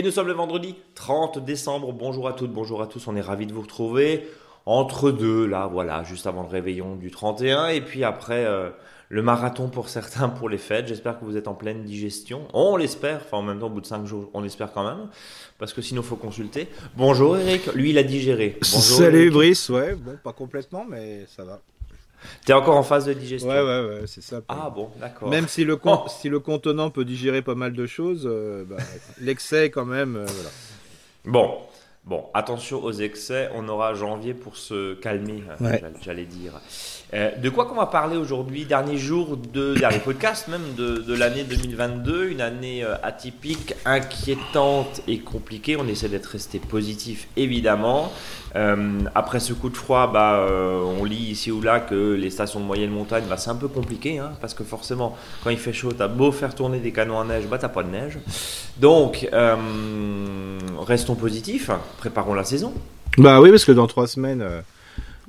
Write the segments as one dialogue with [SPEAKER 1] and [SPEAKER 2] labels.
[SPEAKER 1] Et nous sommes le vendredi 30 décembre. Bonjour à toutes, bonjour à tous. On est ravis de vous retrouver. Entre deux, là, voilà, juste avant le réveillon du 31. Et puis après, euh, le marathon pour certains pour les fêtes. J'espère que vous êtes en pleine digestion. On l'espère. Enfin, en même temps, au bout de 5 jours, on l'espère quand même. Parce que sinon, il faut consulter. Bonjour Eric. Lui, il a digéré. Bonjour,
[SPEAKER 2] Salut Brice. Ouais, bon, pas complètement, mais ça va.
[SPEAKER 1] T'es encore en phase de digestion
[SPEAKER 2] Ouais, ouais, ouais, c'est ça.
[SPEAKER 1] Ah bon, d'accord.
[SPEAKER 2] Même si le, con- si le contenant peut digérer pas mal de choses, euh, bah, l'excès quand même, euh, voilà.
[SPEAKER 1] Bon, bon, attention aux excès. On aura janvier pour se calmer,
[SPEAKER 2] Ouais.
[SPEAKER 1] j'allais dire. Euh, de quoi qu'on va parler aujourd'hui Dernier jour de dernier podcast même de, de l'année 2022, une année euh, atypique, inquiétante et compliquée. On essaie d'être resté positif évidemment. Euh, après ce coup de froid, bah, on lit ici ou là que les stations de moyenne montagne, bah, c'est un peu compliqué, hein, parce que forcément, quand il fait chaud, t'as beau faire tourner des canons à neige, bah t'as pas de neige. Donc, restons positifs, préparons la saison.
[SPEAKER 2] Bah oui, parce que dans trois semaines,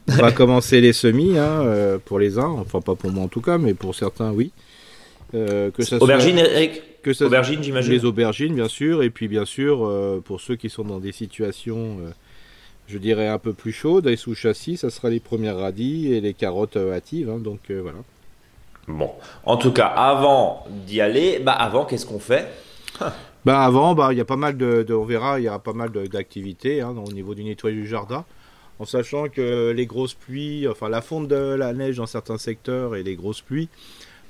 [SPEAKER 2] on va commencer les semis, hein, euh, pour les uns, enfin pas pour moi en tout cas, mais pour certains, oui. Euh, que ça soit-
[SPEAKER 1] Eric
[SPEAKER 2] que ça-
[SPEAKER 1] Aubergine, j'imagine.
[SPEAKER 2] Les aubergines, bien sûr, et puis bien sûr, euh, pour ceux qui sont dans des situations, euh, je dirais, un peu plus chaudes, et sous châssis, ça sera les premières radis et les carottes hâtives, hein, donc voilà.
[SPEAKER 1] Bon, en tout cas, avant d'y aller, bah avant, qu'est-ce qu'on fait?
[SPEAKER 2] Bah avant, bah il y a pas mal de, de- on verra, il y a pas mal d'activités hein, au niveau du nettoyage du jardin, en sachant que les grosses pluies, enfin la fonte de la neige dans certains secteurs et les grosses pluies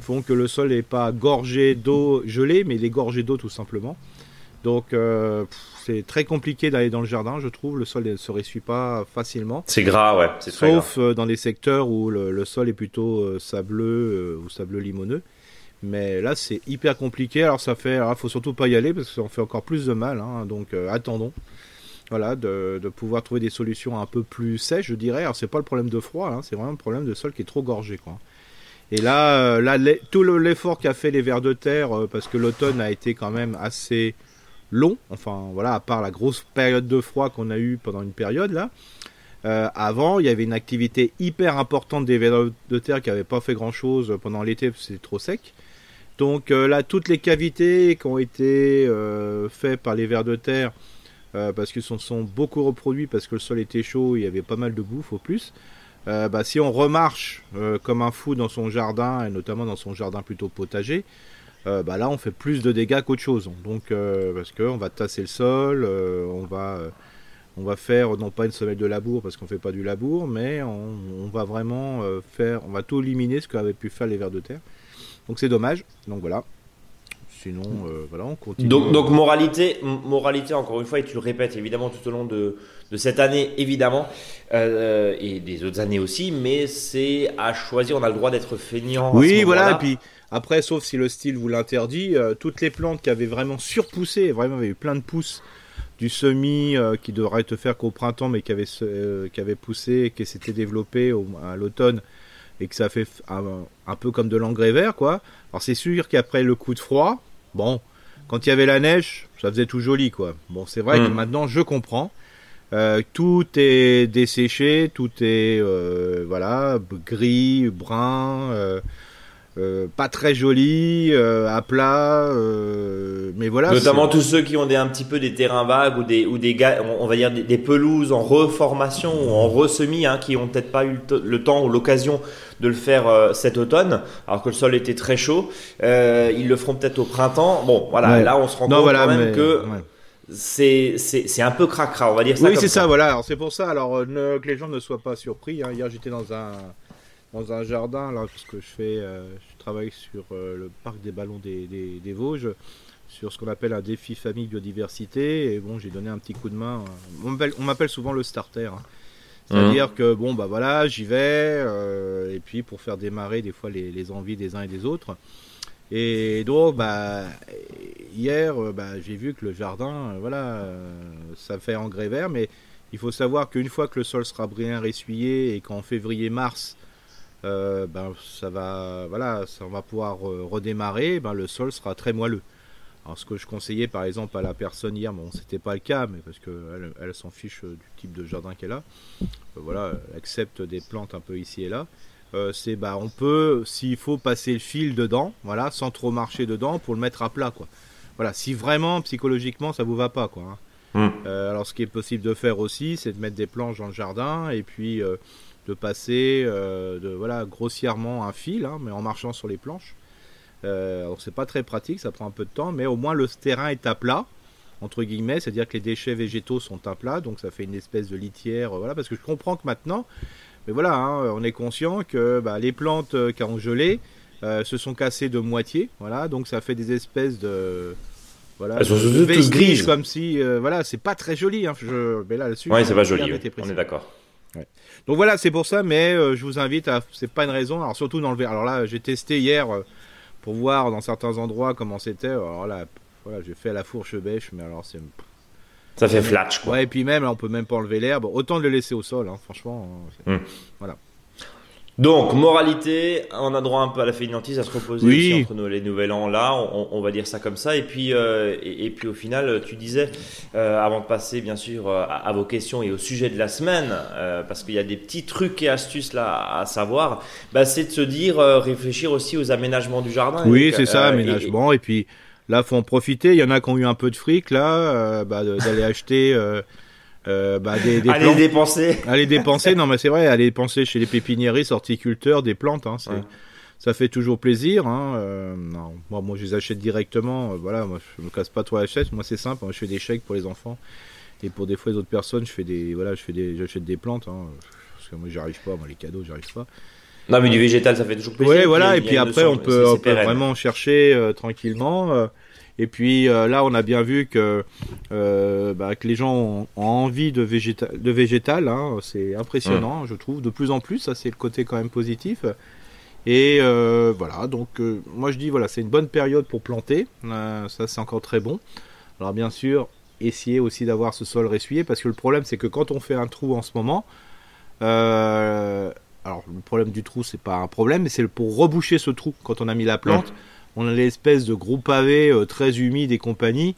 [SPEAKER 2] font que le sol n'est pas gorgé d'eau gelée, mais il est gorgé d'eau tout simplement. Donc euh, c'est très compliqué d'aller dans le jardin, je trouve. Le sol ne se ressuie pas facilement.
[SPEAKER 1] C'est gras, ouais, c'est très
[SPEAKER 2] Sauf euh, dans des secteurs où le, le sol est plutôt euh, sableux euh, ou sableux limoneux. Mais là, c'est hyper compliqué. Alors, ça fait. Alors, faut surtout pas y aller parce que ça en fait encore plus de mal. hein. Donc, attendons. Voilà, de, de pouvoir trouver des solutions un peu plus sèches, je dirais. Alors, c'est pas le problème de froid, hein, c'est vraiment le problème de sol qui est trop gorgé, quoi. Et là, euh, là tout le- l'effort qu'a fait les vers de terre, euh, parce que l'automne a été quand même assez long. Enfin, voilà, à part la grosse période de froid qu'on a eu pendant une période là. Euh, avant, il y avait une activité hyper importante des vers de terre qui n'avaient pas fait grand chose pendant l'été parce que c'était trop sec. Donc là, toutes les cavités qui ont été faites par les vers de terre, euh, parce qu'ils se sont beaucoup reproduits, parce que le sol était chaud, il y avait pas mal de bouffe au plus. Euh, bah, si on remarche euh, comme un fou dans son jardin, et notamment dans son jardin plutôt potager, bah là on fait plus de dégâts qu'autre chose. Donc parce qu'on va tasser le sol, on va on va faire non pas une semelle de labour parce qu'on fait pas du labour, mais on, on va vraiment faire, on va tout éliminer ce qu'avaient pu faire les vers de terre. Donc c'est dommage. Donc voilà. Sinon euh, voilà on continue.
[SPEAKER 1] Donc, donc moralité, moralité, encore une fois, et tu le répètes évidemment tout au long de, de cette année, évidemment, euh, et des autres années aussi, mais c'est à choisir, on a le droit d'être feignant. à ce
[SPEAKER 2] Oui, voilà, et puis après, sauf si le style vous l'interdit, euh, toutes les plantes qui avaient vraiment surpoussé, vraiment, il y avait eu plein de pousses du semis euh, qui devrait te faire qu'au printemps, mais qui avait, euh, qui avait poussé, et qui s'était développé au- à l'automne, et que ça fait un, un peu comme de l'engrais vert, quoi. Alors c'est sûr qu'après le coup de froid, bon, quand il y avait la neige, ça faisait tout joli, quoi. Bon, c'est vrai que maintenant, je comprends. Euh, tout est desséché, tout est euh, voilà gris, brun, euh, pas très joli, euh, à plat, euh, mais voilà.
[SPEAKER 1] Notamment tous ceux qui ont des, un petit peu des terrains vagues ou des, ou des on on va dire des, des pelouses en reformation ou en ressemis, hein, qui ont peut-être pas eu le, temps ou l'occasion de le faire cet automne, alors que le sol était très chaud. Ils le feront peut-être au printemps. Bon, voilà,
[SPEAKER 2] Ouais.
[SPEAKER 1] là on se rend
[SPEAKER 2] Non,
[SPEAKER 1] compte
[SPEAKER 2] voilà,
[SPEAKER 1] quand même
[SPEAKER 2] mais-
[SPEAKER 1] que
[SPEAKER 2] ouais.
[SPEAKER 1] c'est un peu cracra, on va dire ça
[SPEAKER 2] Oui, c'est ça, voilà. Alors c'est pour ça. Alors ne- que les gens ne soient pas surpris. hein. Hier, j'étais dans un dans un jardin là parce que je fais, euh, travaille sur euh, le parc des ballons des, des, des Vosges, sur ce qu'on appelle un défi famille biodiversité. Et bon, j'ai donné un petit coup de main. On m'appelle- On m'appelle souvent le starter. hein. C'est-à-dire que bon bah voilà, j'y vais euh, et puis pour faire démarrer des fois les, les envies des uns et des autres. Et donc bah hier euh, bah, j'ai vu que le jardin euh, voilà euh, ça fait engrais vert mais il faut savoir qu'une fois que le sol sera bien ressuyé et qu'en février mars euh, ben ça va voilà ça on va pouvoir euh, redémarrer ben le sol sera très moelleux. Alors ce que je conseillais par exemple à la personne hier, bon c'était pas le cas, mais parce que elle, elle s'en fiche euh, du type de jardin qu'elle a. Euh, voilà, elle accepte des plantes un peu ici et là. Euh, c'est bah on peut s'il faut passer le fil dedans, voilà, sans trop marcher dedans pour le mettre à plat quoi. voilà, si vraiment psychologiquement ça vous va pas, quoi. Hein. Hmm. alors, ce qui est possible de faire aussi, c'est de mettre des planches dans le jardin et puis de passer, de voilà, grossièrement un fil, hein, mais en marchant sur les planches. alors, c'est pas très pratique, ça prend un peu de temps, mais au moins le terrain est à plat entre guillemets, c'est-à-dire que les déchets végétaux sont à plat, donc ça fait une espèce de litière, voilà, parce que je comprends que maintenant, mais voilà, hein, on est conscient que bah, les plantes euh, qui ont gelé euh, se sont cassées de moitié, voilà, donc ça fait des espèces de
[SPEAKER 1] voilà, Elles sont toutes grises,
[SPEAKER 2] comme si, euh, voilà, c'est pas très joli, hein, je, mais là dessus.
[SPEAKER 1] Ouais, c'est pas joli, on est d'accord.
[SPEAKER 2] Donc voilà, c'est pour ça, mais je vous invite à, c'est pas une raison, alors surtout dans le verre. Alors là, j'ai testé hier pour voir dans certains endroits comment c'était. Alors là, voilà, j'ai fait à la fourche bêche, mais alors c'est.
[SPEAKER 1] Ça fait flatch, quoi.
[SPEAKER 2] Ouais, et puis même, on peut même pas enlever l'herbe. Autant de le laisser au sol, hein, franchement. Hein, hmm. Voilà.
[SPEAKER 1] Donc, moralité, on a droit un peu à la fainéantise, à se reposer
[SPEAKER 2] oui.
[SPEAKER 1] entre nous, les nouvel an là, on, va dire ça comme ça. Et puis, euh, et, puis au final, tu disais, euh, avant de passer bien sûr à, vos questions et au sujet de la semaine, euh, parce qu'il y a des petits trucs et astuces là à savoir, bah, c'est de se dire, réfléchir aussi aux aménagements du jardin.
[SPEAKER 2] Oui, c'est ça, aménagement. et puis, Là, faut en profiter. Il y en a qui ont eu un peu de fric là, euh, bah, d'aller acheter. Euh, euh, bah, des, des
[SPEAKER 1] aller dépenser.
[SPEAKER 2] Aller dépenser. Non, mais c'est vrai. Aller dépenser chez les pépiniéristes, horticulteurs, des plantes. Hein, Ça fait toujours plaisir. Hein. non, moi, moi, je les achète directement. voilà, moi, je me casse pas trop la chaise. Moi, c'est simple. Moi, je fais des chèques pour les enfants et pour des fois les autres personnes, je fais des, voilà, je fais des, j'achète des plantes. Hein, parce que moi, j'arrive pas. Moi, les cadeaux, j'arrive pas.
[SPEAKER 1] Non, mais du végétal, ça fait toujours plaisir.
[SPEAKER 2] Oui, voilà. Et puis après, on peut, on peut vraiment chercher tranquillement. Et puis euh, là, on a bien vu que, euh, bah, que les gens ont, envie de végétal, de végétal hein. c'est impressionnant, je trouve, de plus en plus, ça c'est le côté quand même positif. Et euh, voilà, donc moi je dis, voilà, c'est une bonne période pour planter, ça c'est encore très bon. Alors bien sûr, essayer aussi d'avoir ce sol ressuyé, parce que le problème c'est que quand on fait un trou en ce moment, alors le problème du trou c'est pas un problème, mais c'est pour reboucher ce trou quand on a mis la plante on a l'espèce de gros pavé euh, très humide et compagnie.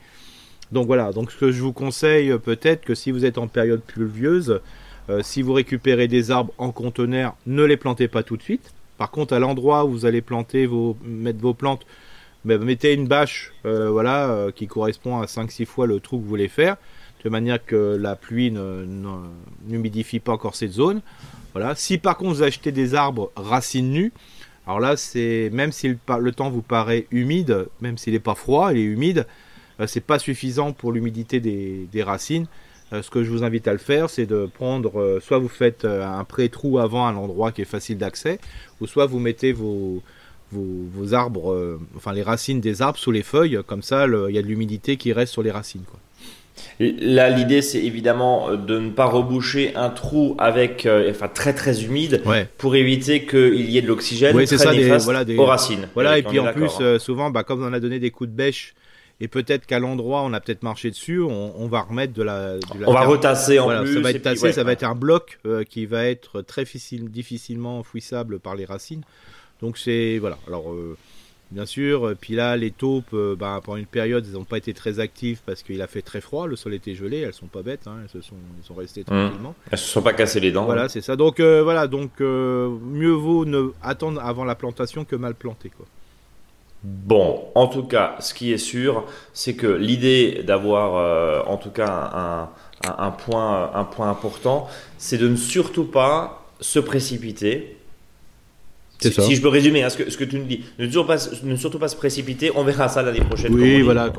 [SPEAKER 2] Donc voilà, donc ce que je vous conseille euh, peut-être que si vous êtes en période pluvieuse, euh, si vous récupérez des arbres en conteneur, ne les plantez pas tout de suite. Par contre, à l'endroit où vous allez planter vos, mettre vos plantes, ben, mettez une bâche voilà, qui correspond à 5-6 fois le trou que vous voulez faire, de manière que la pluie n'humidifie pas encore cette zone. Voilà. Si par contre vous achetez des arbres racines nues, alors là, c'est même si le, temps vous paraît humide, même s'il n'est pas froid, il est humide, euh, c'est pas suffisant pour l'humidité des, racines. Euh, ce que je vous invite à le faire, c'est de prendre, euh, soit vous faites un pré-trou avant à l'endroit qui est facile d'accès, ou soit vous mettez vos, arbres, enfin les racines des arbres sous les feuilles, comme ça il y a de l'humidité qui reste sur les racines.
[SPEAKER 1] Là, l'idée, c'est évidemment euh, de ne pas reboucher un trou avec, euh, enfin, très très humide, pour éviter qu'il y ait de l'oxygène
[SPEAKER 2] ouais, très
[SPEAKER 1] ça,
[SPEAKER 2] néfaste voilà,
[SPEAKER 1] aux racines.
[SPEAKER 2] Voilà, et, puis en plus, euh, souvent, bah, comme on a donné des coups de bêche, et peut-être qu'à l'endroit on a peut-être marché dessus, on, va remettre de la.
[SPEAKER 1] on va retasser en plus.
[SPEAKER 2] Ça va être tassé, ça va être un bloc qui va être très difficilement enfouissable par les racines. Donc c'est voilà. Alors bien sûr. Puis là, les taupes, euh, bah, pendant une période, elles n'ont pas été très actives parce qu'il a fait très froid, le sol était gelé. Elles sont pas bêtes, hein, elles, se sont, elles sont restées mmh. tranquillement.
[SPEAKER 1] Elles se sont pas cassées les dents.
[SPEAKER 2] Voilà, c'est ça. Donc euh, voilà, donc euh, mieux vaut ne attendre avant la plantation que mal planter, quoi.
[SPEAKER 1] Bon, en tout cas, ce qui est sûr, c'est que l'idée d'avoir, en tout cas, un, point, un point important, c'est de ne surtout pas se précipiter si, je peux résumer hein, ce, que, ce, que, tu nous dis, ne, toujours pas, ne surtout pas se précipiter, on verra ça l'année prochaine.
[SPEAKER 2] Oui, voilà,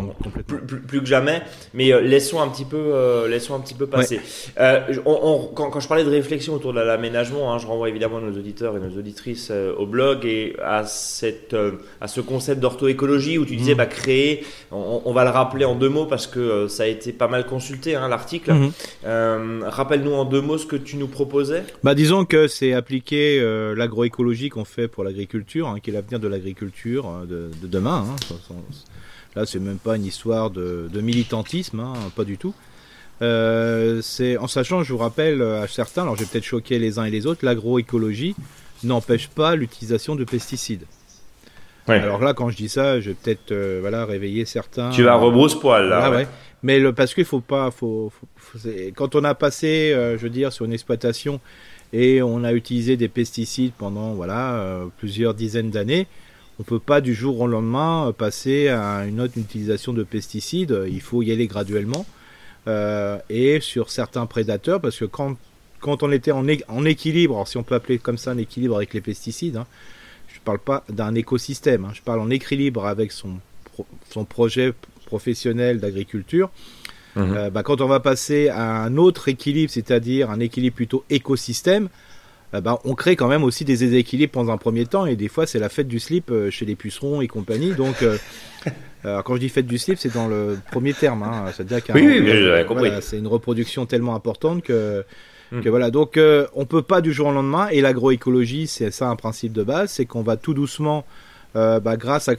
[SPEAKER 1] plus, plus, que jamais, mais euh, laissons un petit peu, euh, laissons un petit peu passer. Euh, on, quand, quand, je parlais de réflexion autour de l'aménagement, hein, je renvoie évidemment nos auditeurs et nos auditrices au blog et à, cette, à ce concept d'orthoécologie où tu disais, mmh. bah, créer, on, va le rappeler en deux mots parce que ça a été pas mal consulté, hein, l'article. Mmh. Rappelle-nous en deux mots ce que tu nous proposais.
[SPEAKER 2] Bah, disons que c'est appliquer l'agroécologie qu'on fait fait pour l'agriculture, hein, qui est l'avenir de l'agriculture euh, de, demain. Hein. Là, c'est même pas une histoire de, militantisme, hein, pas du tout. Euh, c'est en sachant, je vous rappelle à certains, alors j'ai peut-être choqué les uns et les autres, l'agroécologie n'empêche pas l'utilisation de pesticides. Alors là, quand je dis ça, je vais peut-être euh, voilà réveiller certains.
[SPEAKER 1] Tu vas rebrousse-poil là.
[SPEAKER 2] ouais. Mais le, parce qu'il faut pas, faut, quand on a passé, je veux dire, sur une exploitation et on a utilisé des pesticides pendant voilà euh, plusieurs dizaines d'années. on peut pas du jour au lendemain passer à une autre utilisation de pesticides. Il faut y aller graduellement. Euh, et sur certains prédateurs, parce que quand, quand on était en, en équilibre, si on peut appeler comme ça un équilibre avec les pesticides, hein, je ne parle pas d'un écosystème, hein, je parle en équilibre avec son, son projet professionnel d'agriculture. Mhm. Euh, bah, quand on va passer à un autre équilibre, c'est-à-dire un équilibre plutôt écosystème, euh, bah, on crée quand même aussi des déséquilibres pendant un premier temps et des fois c'est la fête du slip chez les pucerons et compagnie. Donc Alors, quand je dis fête du slip, c'est dans le premier terme. Hein. C'est-à-dire
[SPEAKER 1] oui,
[SPEAKER 2] c'est une reproduction tellement importante que, hmm. que voilà. Donc, euh, on peut pas du jour au lendemain. Et l'agroécologie, c'est ça un principe de base, c'est qu'on va tout doucement, euh, bah, grâce à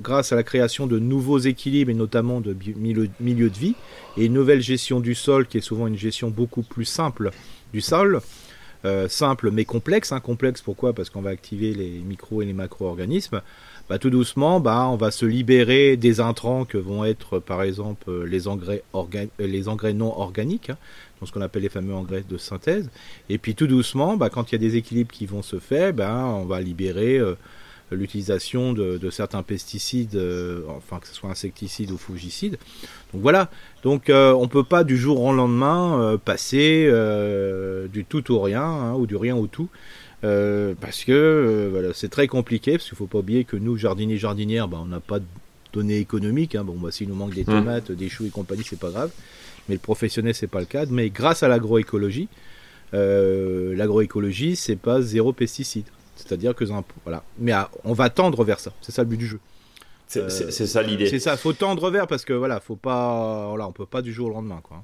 [SPEAKER 2] grâce à la création de nouveaux équilibres et notamment de milieux milieu de vie et une nouvelle gestion du sol qui est souvent une gestion beaucoup plus simple du sol, euh, simple mais complexe. Hein. Complexe pourquoi? Parce qu'on va activer les micro et les macro-organismes. Bah, tout doucement, bah, on va se libérer des intrants que vont être par exemple les engrais, euh, non organiques, hein, ce qu'on appelle les fameux engrais de synthèse. Et puis tout doucement, bah, quand il y a des équilibres qui vont se faire, on va libérer euh, l'utilisation de, certains pesticides, euh, enfin que ce soit insecticides ou fongicides. Donc voilà, donc on peut pas du jour au lendemain passer du tout au rien hein, ou du rien au tout. Euh, parce que euh, voilà, c'est très compliqué, parce qu'il faut pas oublier que nous, jardiniers, jardinières, bah, on n'a pas de données économiques. Hein. Bon, bah, s'il nous manque des mmh. tomates, des choux et compagnie, c'est pas grave. Mais le professionnel, c'est pas le cas. Mais grâce à l'agroécologie, euh, l'agroécologie, c'est pas zéro pesticide. C'est-à-dire que voilà. Mais on va tendre vers ça. C'est ça le but du jeu.
[SPEAKER 1] C'est euh, ça l'idée.
[SPEAKER 2] C'est ça. Faut tendre vers parce que voilà, faut pas, voilà, on peut pas du jour au lendemain, quoi.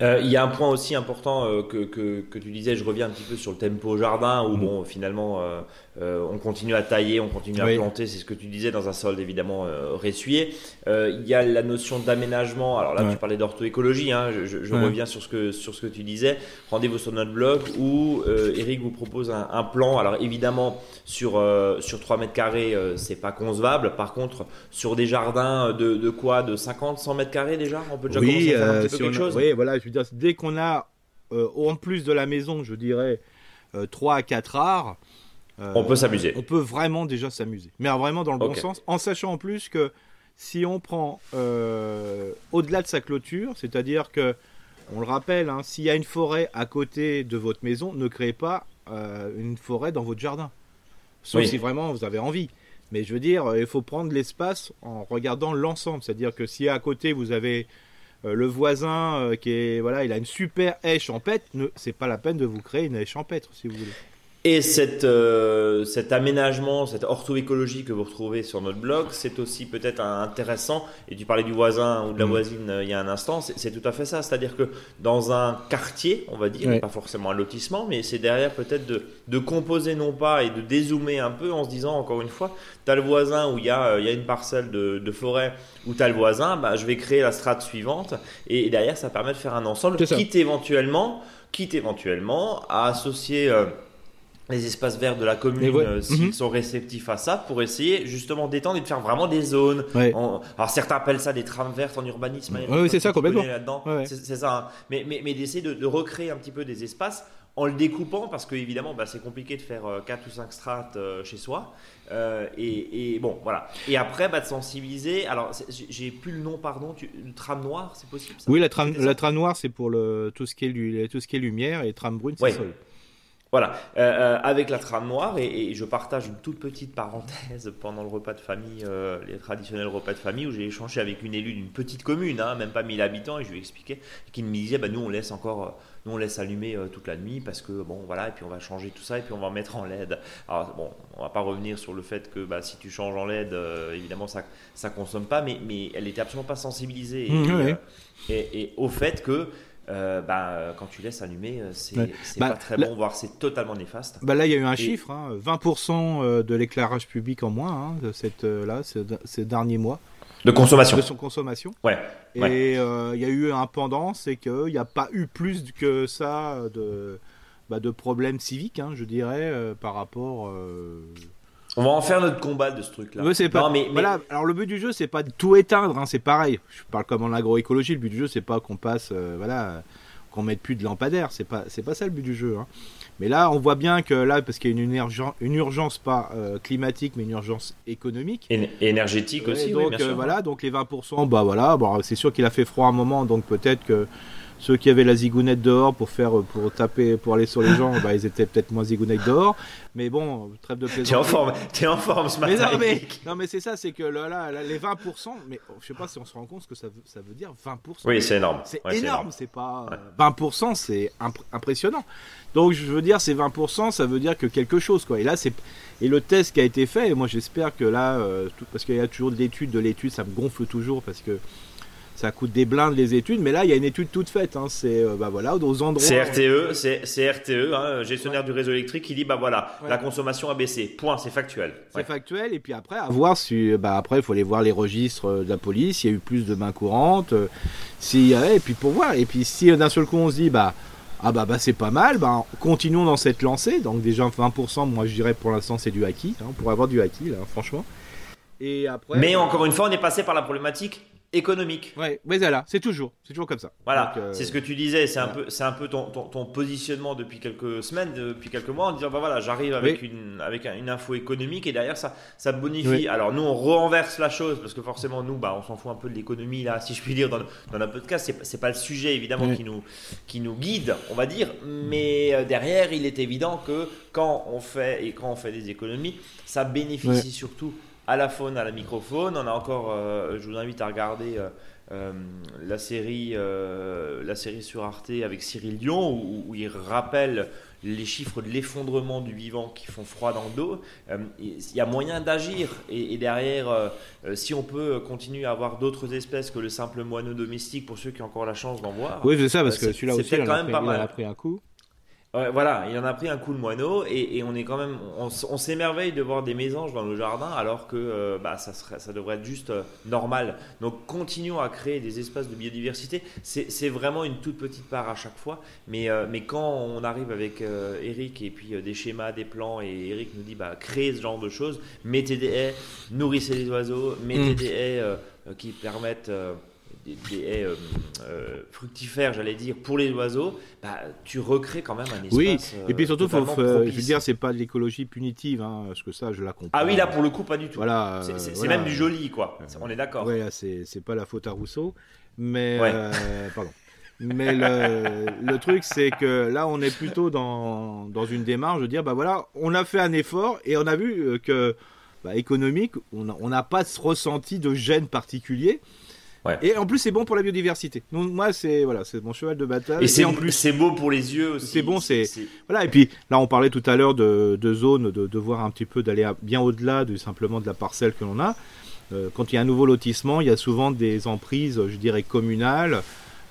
[SPEAKER 1] Euh, il y a un point aussi important euh, que, que, que, tu disais, je reviens un petit peu sur le tempo jardin, où mm. bon, finalement, euh, euh, on continue à tailler, on continue à planter, c'est ce que tu disais dans un sol évidemment euh, ressuyé. Euh, il y a la notion d'aménagement. Alors là, tu parlais d'orthoécologie. Hein, je, je reviens sur ce que sur ce que tu disais. Rendez-vous sur notre blog où Eric vous propose un, un, plan. Alors évidemment sur sur 3 mètres carrés, c'est pas concevable. Par contre, sur des jardins de, de quoi, de 50, 100 mètres carrés déjà, on peut déjà commencer à faire un petit peu quelque chose?
[SPEAKER 2] Oui, voilà. Je veux dire, dès qu'on a en plus de la maison, je dirais 3 à 4 arts
[SPEAKER 1] on peut s'amuser.
[SPEAKER 2] On peut vraiment déjà s'amuser. Mais vraiment dans le bon sens, en sachant en plus que si on prend euh, au-delà de sa clôture, c'est-à-dire que, on le rappelle, hein, s'il y a une forêt à côté de votre maison, ne créez pas euh, une forêt dans votre jardin. Sauf si vraiment vous avez envie. Mais je veux dire, il faut prendre l'espace en regardant l'ensemble. C'est-à-dire que si à côté vous avez euh, le voisin qui est voilà, il a une super haie champêtre, c'est pas la peine de vous créer une haie champêtre si vous voulez.
[SPEAKER 1] Et cette, euh, cet aménagement, cette orthoécologie que vous retrouvez sur notre blog, c'est aussi peut-être intéressant. Et tu parlais du voisin ou de la mm. voisine euh, il y a un instant, c'est tout à fait ça. C'est-à-dire que dans un quartier, on va dire, pas forcément un lotissement, mais c'est derrière peut-être de, de, composer non pas et de dézoomer un peu en se disant, encore une fois, tu as le voisin où il y a, euh, il y a une parcelle de, de forêt où tu as le voisin, bah, je vais créer la strate suivante. Et, derrière, ça permet de faire un ensemble, quitte éventuellement, quitte éventuellement à associer les espaces verts de la commune euh, s'ils mhm. sont réceptifs à ça pour essayer justement d'étendre et de faire vraiment des zones. Alors certains appellent ça des trames vertes en urbanisme.
[SPEAKER 2] Hein, oui, c'est ça complètement.
[SPEAKER 1] C'est ça. Hein. Mais, mais, mais d'essayer de, recréer un petit peu des espaces en le découpant parce que évidemment bah, c'est compliqué de faire 4 euh, ou 5 strates euh, chez soi. et, et, bon voilà. Et après bah, de sensibiliser. Alors j'ai plus le nom pardon. Tu, le tram noir c'est possible ça?
[SPEAKER 2] Oui la trame, la trame noire c'est pour le, tout, ce qui est, tout ce qui est lumière et trame brune c'est sol.
[SPEAKER 1] Voilà, euh, euh, avec la trame noire, et, je partage une toute petite parenthèse pendant le repas de famille, euh, les traditionnels repas de famille, où j'ai échangé avec une élue d'une petite commune, hein, même pas 1000 habitants, et je lui expliquais, qui me disait, bah, nous on laisse encore, nous on laisse allumer toute la nuit, parce que bon voilà, et puis on va changer tout ça, et puis on va mettre en LED. Alors bon, on va pas revenir sur le fait que bah, si tu changes en LED, évidemment ça ça consomme pas, mais, mais elle était absolument pas sensibilisée, mmh, et, et au fait que euh, bah, quand tu laisses allumer, euh, c'est bah, pas très bon, voire c'est totalement néfaste.
[SPEAKER 2] Bah là, il y a eu un chiffre, 20% hein, euh, de l'éclairage public en moins hein, de cette, là, ces, derniers mois.
[SPEAKER 1] De consommation.
[SPEAKER 2] De son consommation.
[SPEAKER 1] Ouais.
[SPEAKER 2] Et il y a eu un pendant, c'est qu'il n'y a pas eu plus que ça de, bah, de problèmes civiques, hein, je dirais, par rapport.
[SPEAKER 1] On va en faire notre combat de ce truc-là.
[SPEAKER 2] c'est pas. mais, voilà. Alors le but du jeu, c'est pas de tout éteindre. Hein, c'est pareil. Je parle comme en agroécologie. Le but du jeu, c'est pas qu'on passe, euh, voilà, qu'on mette plus de lampadaires. C'est pas, c'est pas ça le but du jeu. Hein. Mais là, on voit bien que là, parce qu'il y a une, urgence, une urgence pas euh, climatique, mais une urgence économique.
[SPEAKER 1] Et énergétique aussi,
[SPEAKER 2] donc,
[SPEAKER 1] oui, bien sûr.
[SPEAKER 2] voilà, donc les 20%, bah voilà, bon, c'est sûr qu'il a fait froid un moment, donc peut-être que ceux qui avaient la zigounette dehors pour faire pour taper pour aller sur les gens bah, ils étaient peut-être moins zigounettes dehors. Mais bon trêve de
[SPEAKER 1] plaisanterie es en forme es en forme ce matin
[SPEAKER 2] mais non, mais, c'est ça c'est que là, là, les 20% mais je sais pas si on se rend compte ce que ça veut, ça veut dire 20%
[SPEAKER 1] oui c'est énorme.
[SPEAKER 2] C'est énorme c'est pas 20% c'est impressionnant. Donc je veux dire ces 20% ça veut dire que quelque chose quoi. Et là c'est et le test qui a été fait et moi j'espère que là euh, parce qu'il y a toujours de l'étude de l'étude ça me gonfle toujours parce que ça coûte des blindes les études, mais là il y a une étude toute faite. Hein. c'est euh, bah voilà aux endroits.
[SPEAKER 1] C'est RTE, c'est RTE, hein, gestionnaire du réseau électrique, qui dit bah voilà la consommation a baissé. Point, c'est factuel.
[SPEAKER 2] C'est factuel et puis après à voir si bah après il faut aller voir les registres de la police. Il y a eu plus de mains courantes. Euh, si et puis pour voir et puis si d'un seul coup on se dit bah ah bah, bah c'est pas mal, bah, continuons dans cette lancée. Donc déjà 20%, moi je dirais pour l'instant c'est du acquis. Hein, on pourrait avoir du acquis là, franchement.
[SPEAKER 1] Et après, Mais encore une fois, on est passé par la problématique économique.
[SPEAKER 2] Ouais, mais voilà, c'est toujours, c'est toujours comme ça.
[SPEAKER 1] Voilà, euh, c'est ce que tu disais, c'est un peu, c'est un peu ton, ton, positionnement depuis quelques semaines, depuis quelques mois, en disant bah voilà, j'arrive avec une avec une info économique et derrière ça, ça bonifie. Alors nous on renverse la chose parce que forcément nous bah on s'en fout un peu de l'économie là, si je puis dire dans, dans notre podcast, c'est c'est pas le sujet évidemment qui nous qui nous guide, on va dire, mais euh, derrière il est évident que quand on fait et quand on fait des économies, ça bénéficie surtout à la faune, à la microfaune. On a encore, euh, je vous invite à regarder euh, euh, la, série, la série sur Arte avec Cyril Dion, où, il rappelle les chiffres de l'effondrement du vivant qui font froid dans le dos. Il y a moyen d'agir. Et, derrière, si on peut continuer à avoir d'autres espèces que le simple moineau domestique, pour ceux qui ont encore la chance d'en voir.
[SPEAKER 2] Oui, c'est ça, parce que celui-là aussi, quand même pas mal. a pris un coup
[SPEAKER 1] voilà, il en a pris un coup le moineau et, on est quand même, on, s'émerveille de voir des mésanges dans le jardin alors que euh, bah, ça, serait, ça devrait être juste euh, normal. Donc continuons à créer des espaces de biodiversité. C'est vraiment une toute petite part à chaque fois, mais, euh, mais quand on arrive avec Eric et puis des schémas, des plans et Eric nous dit bah, créez ce genre de choses, mettez des haies, nourrissez les oiseaux, mettez mm. des haies qui permettent des, haies euh, euh, fructifères, j'allais dire, pour les oiseaux, bah, tu recrées quand même un espace.
[SPEAKER 2] Oui, et puis surtout, faut, je veux dire, c'est pas de l'écologie punitive, hein, parce que ça, je la comprends.
[SPEAKER 1] Ah oui, là, pour le coup, pas du tout. Voilà, c'est même du joli, quoi. On est d'accord.
[SPEAKER 2] Oui, c'est pas la faute à Rousseau, mais pardon. Mais le, le truc, c'est que là, on est plutôt dans, dans, une démarche de dire, bah voilà, on a fait un effort et on a vu que, bah, économique, on n'a pas ressenti de gêne particulier. Et en plus, c'est bon pour la biodiversité. Donc, moi, c'est voilà, c'est mon cheval de bataille.
[SPEAKER 1] Et c'est en plus, c'est beau pour les yeux aussi.
[SPEAKER 2] C'est bon, c'est voilà. Et puis là, on parlait tout à l'heure de, de zone, de, de, voir un petit peu d'aller bien au-delà de simplement de la parcelle que l'on a. Euh, quand il y a un nouveau lotissement, il y a souvent des emprises, je dirais communales,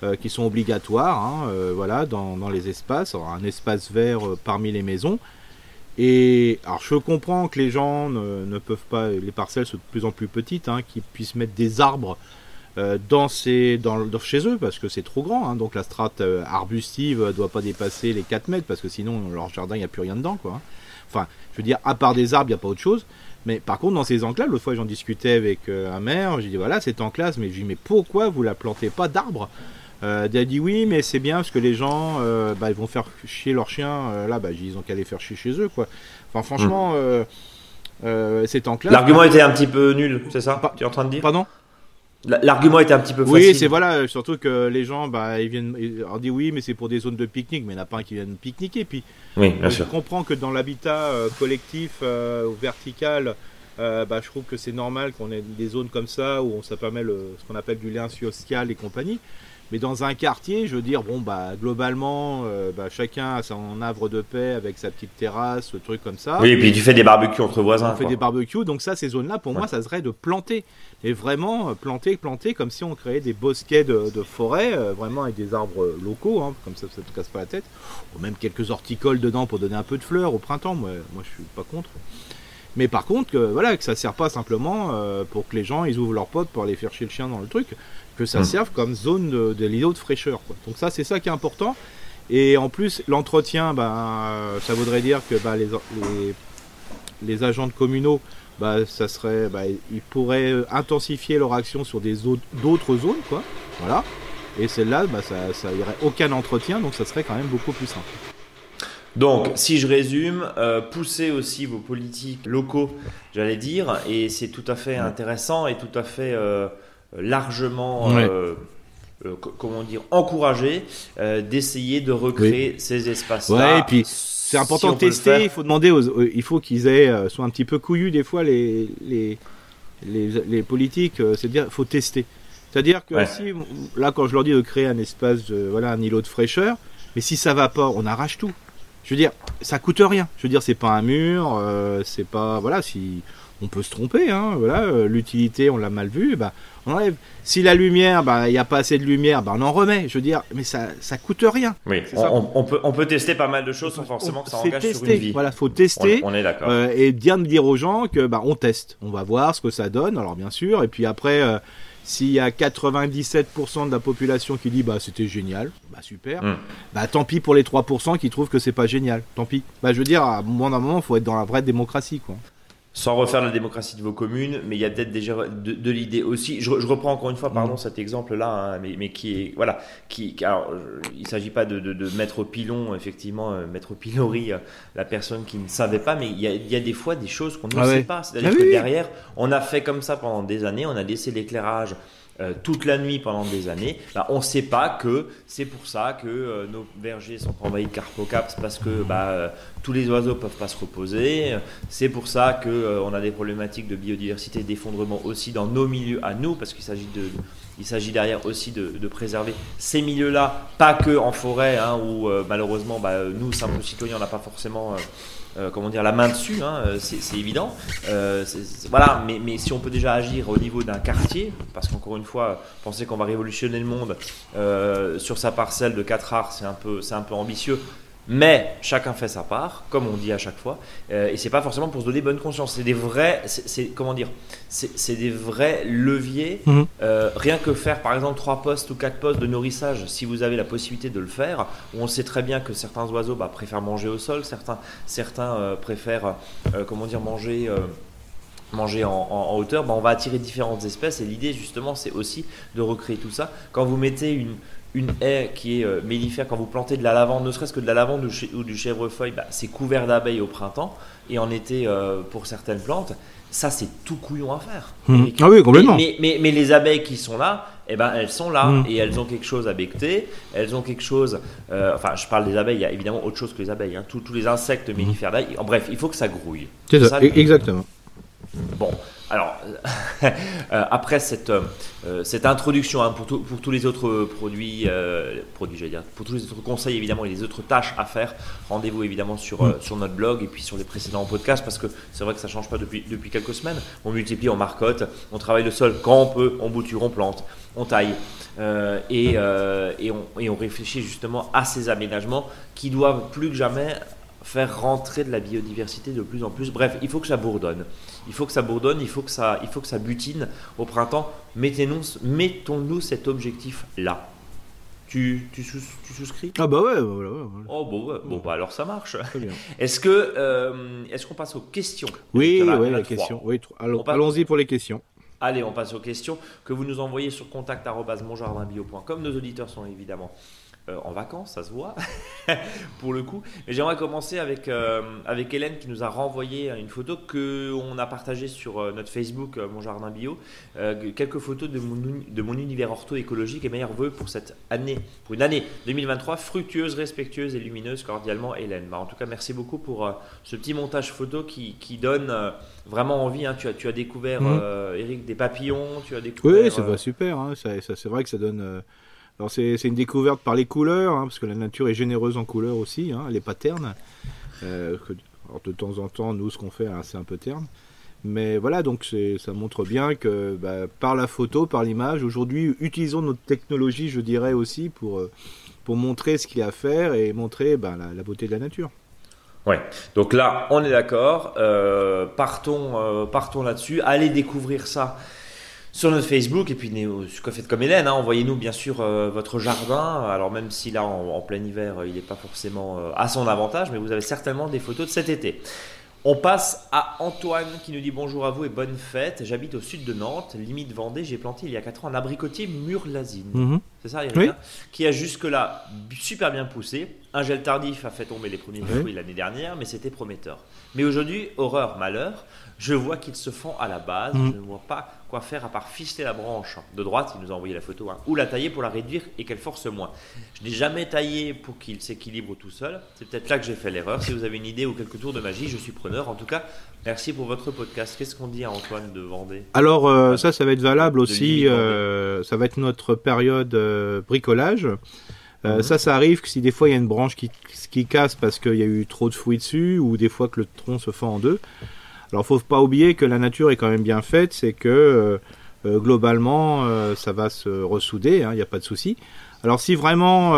[SPEAKER 2] euh, qui sont obligatoires. Hein, euh, voilà, dans, dans, les espaces, un espace vert parmi les maisons. Et alors je comprends que les gens ne, ne, peuvent pas, les parcelles sont de plus en plus petites, hein, qu'ils puissent mettre des arbres euh, dans, dans, chez eux parce que c'est trop grand. Hein. donc la strate euh, arbustive ne doit pas dépasser les 4 mètres parce que sinon leur jardin il n'y a plus rien dedans. Quoi. Hein. Enfin, je veux dire, à part des arbres, il n'y a pas autre chose. Mais par contre, dans ces enclaves, l'autre fois j'en discutais avec euh, un maire, j'ai dit voilà, cette enclave, mais je dis mais pourquoi vous la plantez pas d'arbres? Euh, Il a dit oui, mais c'est bien parce que les gens bah, ils vont faire chier leurs chiens là, bah, ils ont qu'à les faire chier chez eux quoi. Enfin, franchement, mmh. cette enclave.
[SPEAKER 1] L'argument était un petit peu nul, c'est ça Tu es en train de dire?
[SPEAKER 2] Pardon?
[SPEAKER 1] L'argument était un petit peu facile.
[SPEAKER 2] Oui, c'est voilà, surtout que les gens, bah, ils viennent, on dit oui, mais c'est pour des zones de pique-nique, mais il n'y en a pas un qui viennent pique-niquer. Puis,
[SPEAKER 1] oui, bien
[SPEAKER 2] je comprends que dans l'habitat euh, collectif euh, ou vertical, euh, bah, je trouve que c'est normal qu'on ait des zones comme ça où on, ça permet le, ce qu'on appelle du lien social et compagnie. Mais dans un quartier, je veux dire, bon, bah, globalement, euh, bah, chacun a son havre de paix avec sa petite terrasse, ce truc comme ça.
[SPEAKER 1] Oui, et puis tu fais des barbecues entre voisins.
[SPEAKER 2] On fait des barbecues, donc ça, ces zones-là, pour moi, ça serait de planter. Et vraiment, euh, planter, planter, comme si on créait des bosquets de, forêt, euh, vraiment avec des arbres locaux, hein, comme ça, ça ne te casse pas la tête. Ou même quelques horticoles dedans pour donner un peu de fleurs au printemps, moi, moi je suis pas contre. Mais par contre, que, voilà, que ça sert pas simplement pour que les gens ils ouvrent leurs potes pour aller faire chier le chien dans le truc que ça hmm. serve comme zone de, de l'îlot de fraîcheur. Quoi. Donc ça, c'est ça qui est important. Et en plus, l'entretien, ben, ça voudrait dire que ben, les, les, agents de communaux, ben, ça serait, ben, ils pourraient intensifier leur action sur des d'autres zones, quoi. Voilà. Et celle-là, bah, ça, ça irait aucun entretien, donc ça serait quand même beaucoup plus simple.
[SPEAKER 1] Donc, si je résume, euh, poussez aussi vos politiques locaux, j'allais dire, et c'est tout à fait intéressant et tout à fait euh, largement, euh, euh, co- comment dire, encouragé euh, d'essayer de recréer ces espaces-là.
[SPEAKER 2] Ouais, et puis c'est important
[SPEAKER 1] Si
[SPEAKER 2] de tester. Il faut demander, aux, aux- il faut qu'ils aient, euh, soient un petit peu couillus des fois les les les, les politiques. euh, C'est-à-dire, faut tester. C'est-à-dire que
[SPEAKER 1] Ouais.
[SPEAKER 2] si là, quand je leur dis de créer un espace, de, voilà, un îlot de fraîcheur, mais si ça va pas, on arrache tout. Je veux dire, ça coûte rien. Je veux dire, c'est pas un mur, euh, c'est pas, voilà, si on peut se tromper, hein, voilà, euh, l'utilité, on l'a mal vu, bah, on enlève. Si la lumière, bah, il n'y a pas assez de lumière, bah, on en remet. Je veux dire, mais ça, ça coûte rien.
[SPEAKER 1] Oui,
[SPEAKER 2] ça.
[SPEAKER 1] on, on peut, on peut tester pas mal de choses sans forcément que ça engage sur
[SPEAKER 2] tester.
[SPEAKER 1] une vie.
[SPEAKER 2] Voilà, faut tester.
[SPEAKER 1] on est d'accord.
[SPEAKER 2] Euh, et bien dire aux gens que bah, on teste, on va voir ce que ça donne. Alors bien sûr, et puis après, euh, s'il y a 97% de la population qui dit bah c'était génial, bah super.
[SPEAKER 1] Mm.
[SPEAKER 2] Bah tant pis pour les 3% qui trouvent que c'est pas génial. Tant pis. Bah je veux dire, à un moment d'un moment, faut être dans la vraie démocratie quoi.
[SPEAKER 1] Sans refaire la démocratie de vos communes, mais il y a peut-être déjà de, de l'idée aussi. Je, je reprends encore une fois, pardon,
[SPEAKER 2] Mm.
[SPEAKER 1] cet exemple-là, hein, mais, mais qui est voilà, qui, alors, il s'agit pas de, de, de mettre au pilon, effectivement, euh, mettre au pilori euh, la personne qui ne savait pas, mais il y a, il y a des fois des choses qu'on ne
[SPEAKER 2] Ah
[SPEAKER 1] sait
[SPEAKER 2] ouais.
[SPEAKER 1] pas. C'est-à-dire
[SPEAKER 2] Ah
[SPEAKER 1] que
[SPEAKER 2] oui.
[SPEAKER 1] derrière, on a fait comme ça pendant des années, on a laissé l'éclairage. Euh, toute la nuit pendant des années, bah, on ne sait pas que c'est pour ça que euh, nos vergers sont envahis de carpocaps parce que bah, euh, tous les oiseaux peuvent pas se reposer. C'est pour ça que euh, on a des problématiques de biodiversité, d'effondrement aussi dans nos milieux à nous, parce qu'il s'agit de, il s'agit derrière aussi de, préserver ces milieux-là, pas que en forêt, hein, où euh, malheureusement bah, nous simples citoyens on n'a pas forcément euh, euh, comment dire la main dessus, hein, c'est évident. Voilà, mais, si on peut déjà agir au niveau d'un quartier, parce qu'encore une fois, penser qu'on va révolutionner le monde sur sa parcelle de 4 arts, c'est un peu ambitieux. Mais chacun fait sa part, comme on dit à chaque fois, euh, et c'est pas forcément pour se donner bonne conscience. C'est des vrais, c'est comment dire, c'est des vrais leviers.
[SPEAKER 2] Mhm.
[SPEAKER 1] Euh, rien que faire par exemple trois postes ou quatre postes de nourrissage, si vous avez la possibilité de le faire, où on sait très bien que certains oiseaux bah, préfèrent manger au sol, certains, certains euh, préfèrent, euh, comment dire, manger. manger en, en- en hauteur, bah, on va attirer différentes espèces et l'idée justement c'est aussi de recréer tout ça. Quand vous mettez une, une haie qui est euh, mellifère, quand vous plantez de la lavande, ne serait-ce que de la lavande ou, du chèvrefeuille, bah, c'est couvert d'abeilles au printemps et en été euh, pour certaines plantes, ça c'est tout couillon à faire. Eric.
[SPEAKER 2] Ah oui, complètement.
[SPEAKER 1] Mais, mais, mais- mais les abeilles qui sont là, eh ben, elles sont là
[SPEAKER 2] Mhm.
[SPEAKER 1] et elles ont quelque chose à becter, elles ont quelque chose. euh, enfin, je parle des abeilles, il y a évidemment autre chose que les abeilles, hein, tous, tous les insectes mellifères. Là, en bref, il faut que ça grouille.
[SPEAKER 2] C'est ça,
[SPEAKER 1] Ça,
[SPEAKER 2] e- exactement.
[SPEAKER 1] Bon, alors, euh, après cette, euh, euh, cette introduction hein, pour, tout- pour tous les autres produits, euh, produits dire, pour tous les autres conseils évidemment et les autres tâches à faire, rendez-vous évidemment sur, euh, sur notre blog et puis sur les précédents podcasts parce que c'est vrai que ça change pas depuis, depuis quelques semaines. On multiplie, on marcotte, on travaille le sol quand on peut, on bouture, on plante, on taille. et, et, on, et on réfléchit justement à ces aménagements qui doivent plus que jamais faire rentrer de la biodiversité de plus en plus. Bref, il faut que ça bourdonne. Il faut que ça bourdonne, il faut que ça, il faut que ça butine au printemps. Mettons-nous cet objectif-là. Tu, tu, sous- tu souscris?
[SPEAKER 2] Ah bah ouais, voilà, ouais, voilà.
[SPEAKER 1] Oh bon, ouais, bon bah alors ça marche. Est-ce que, euh, est-ce qu'on passe aux questions?
[SPEAKER 2] Oui, ouais, la
[SPEAKER 1] trois.
[SPEAKER 2] question. Oui, allons-y pour les questions.
[SPEAKER 1] Allez, on passe aux questions que vous nous envoyez sur contact@monjardinbio.com. Nos auditeurs sont évidemment en vacances, ça se voit, pour le coup. Mais j'aimerais commencer avec, euh, avec Hélène qui nous a renvoyé une photo que on a partagée sur euh, notre Facebook, euh, Mon Jardin Bio. Euh, quelques photos de mon, uni- de mon univers ortho-écologique et meilleurs voeux pour cette année, pour une année 2023 fructueuse, respectueuse et lumineuse. Cordialement, Hélène. Bah, en tout cas, merci beaucoup pour euh, ce petit montage photo qui, qui donne euh, vraiment envie. hein. Tu, as, tu as découvert,
[SPEAKER 2] Mhm.
[SPEAKER 1] euh, Eric, des papillons, tu as découvert.
[SPEAKER 2] Oui, ça
[SPEAKER 1] euh,
[SPEAKER 2] va super. Hein. Ça, ça- c'est vrai que ça donne. euh, Alors c'est une découverte par les couleurs, hein, parce que la nature est généreuse en couleurs aussi. Hein, elle est pas terne. Euh, alors de temps en temps, nous, ce qu'on fait, hein, c'est un peu terne. Mais voilà, donc ça montre bien que bah, par la photo, par l'image, aujourd'hui, utilisons notre technologie, je dirais aussi, pour, euh, pour montrer ce qu'il y a à faire et montrer bah, la, beauté de la nature.
[SPEAKER 1] Ouais. Donc là, on est d'accord. Euh, partons, partons là-dessus. Allez découvrir ça sur notre Facebook et puis né- faites comme Hélène. hein. Envoyez-nous bien sûr euh, votre jardin. Alors même si là, en, en plein hiver, euh, il n'est pas forcément euh, à son avantage, mais vous avez certainement des photos de cet été. On passe à Antoine qui nous dit bonjour à vous et bonne fête. J'habite au sud de Nantes, limite Vendée. J'ai planté il y a 4 ans un abricotier murlasine.
[SPEAKER 2] Mhm.
[SPEAKER 1] C'est c'est ça, Eric, qui a jusque-là super bien poussé. Un gel tardif a fait tomber les premiers fruits l'année dernière, mais c'était prometteur. Mais aujourd'hui, horreur, malheur, je vois qu'ils se font à la base. Mm. Je ne vois pas quoi faire à part ficeler la branche de droite, il nous a envoyé la photo, hein, ou la tailler pour la réduire et qu'elle force moins. Je n'ai jamais taillé pour qu'il s'équilibre tout seul. C'est peut-être là que j'ai fait l'erreur. Si vous avez une idée ou quelques tours de magie, je suis preneur. En tout cas, merci pour votre podcast. Qu'est-ce qu'on dit à Antoine de Vendée?
[SPEAKER 2] Alors, euh, ça, ça va être valable aussi. Euh, ça va être notre période euh, bricolage. Mhm. Ça, ça arrive que si des fois il y a une branche qui, qui casse parce qu'il y a eu trop de fruits dessus, ou des fois que le tronc se fend en deux. Alors, faut pas oublier que la nature est quand même bien faite, c'est que euh, euh, globalement, euh, ça va se ressouder, il hein, n'y a pas de souci. Alors, si vraiment,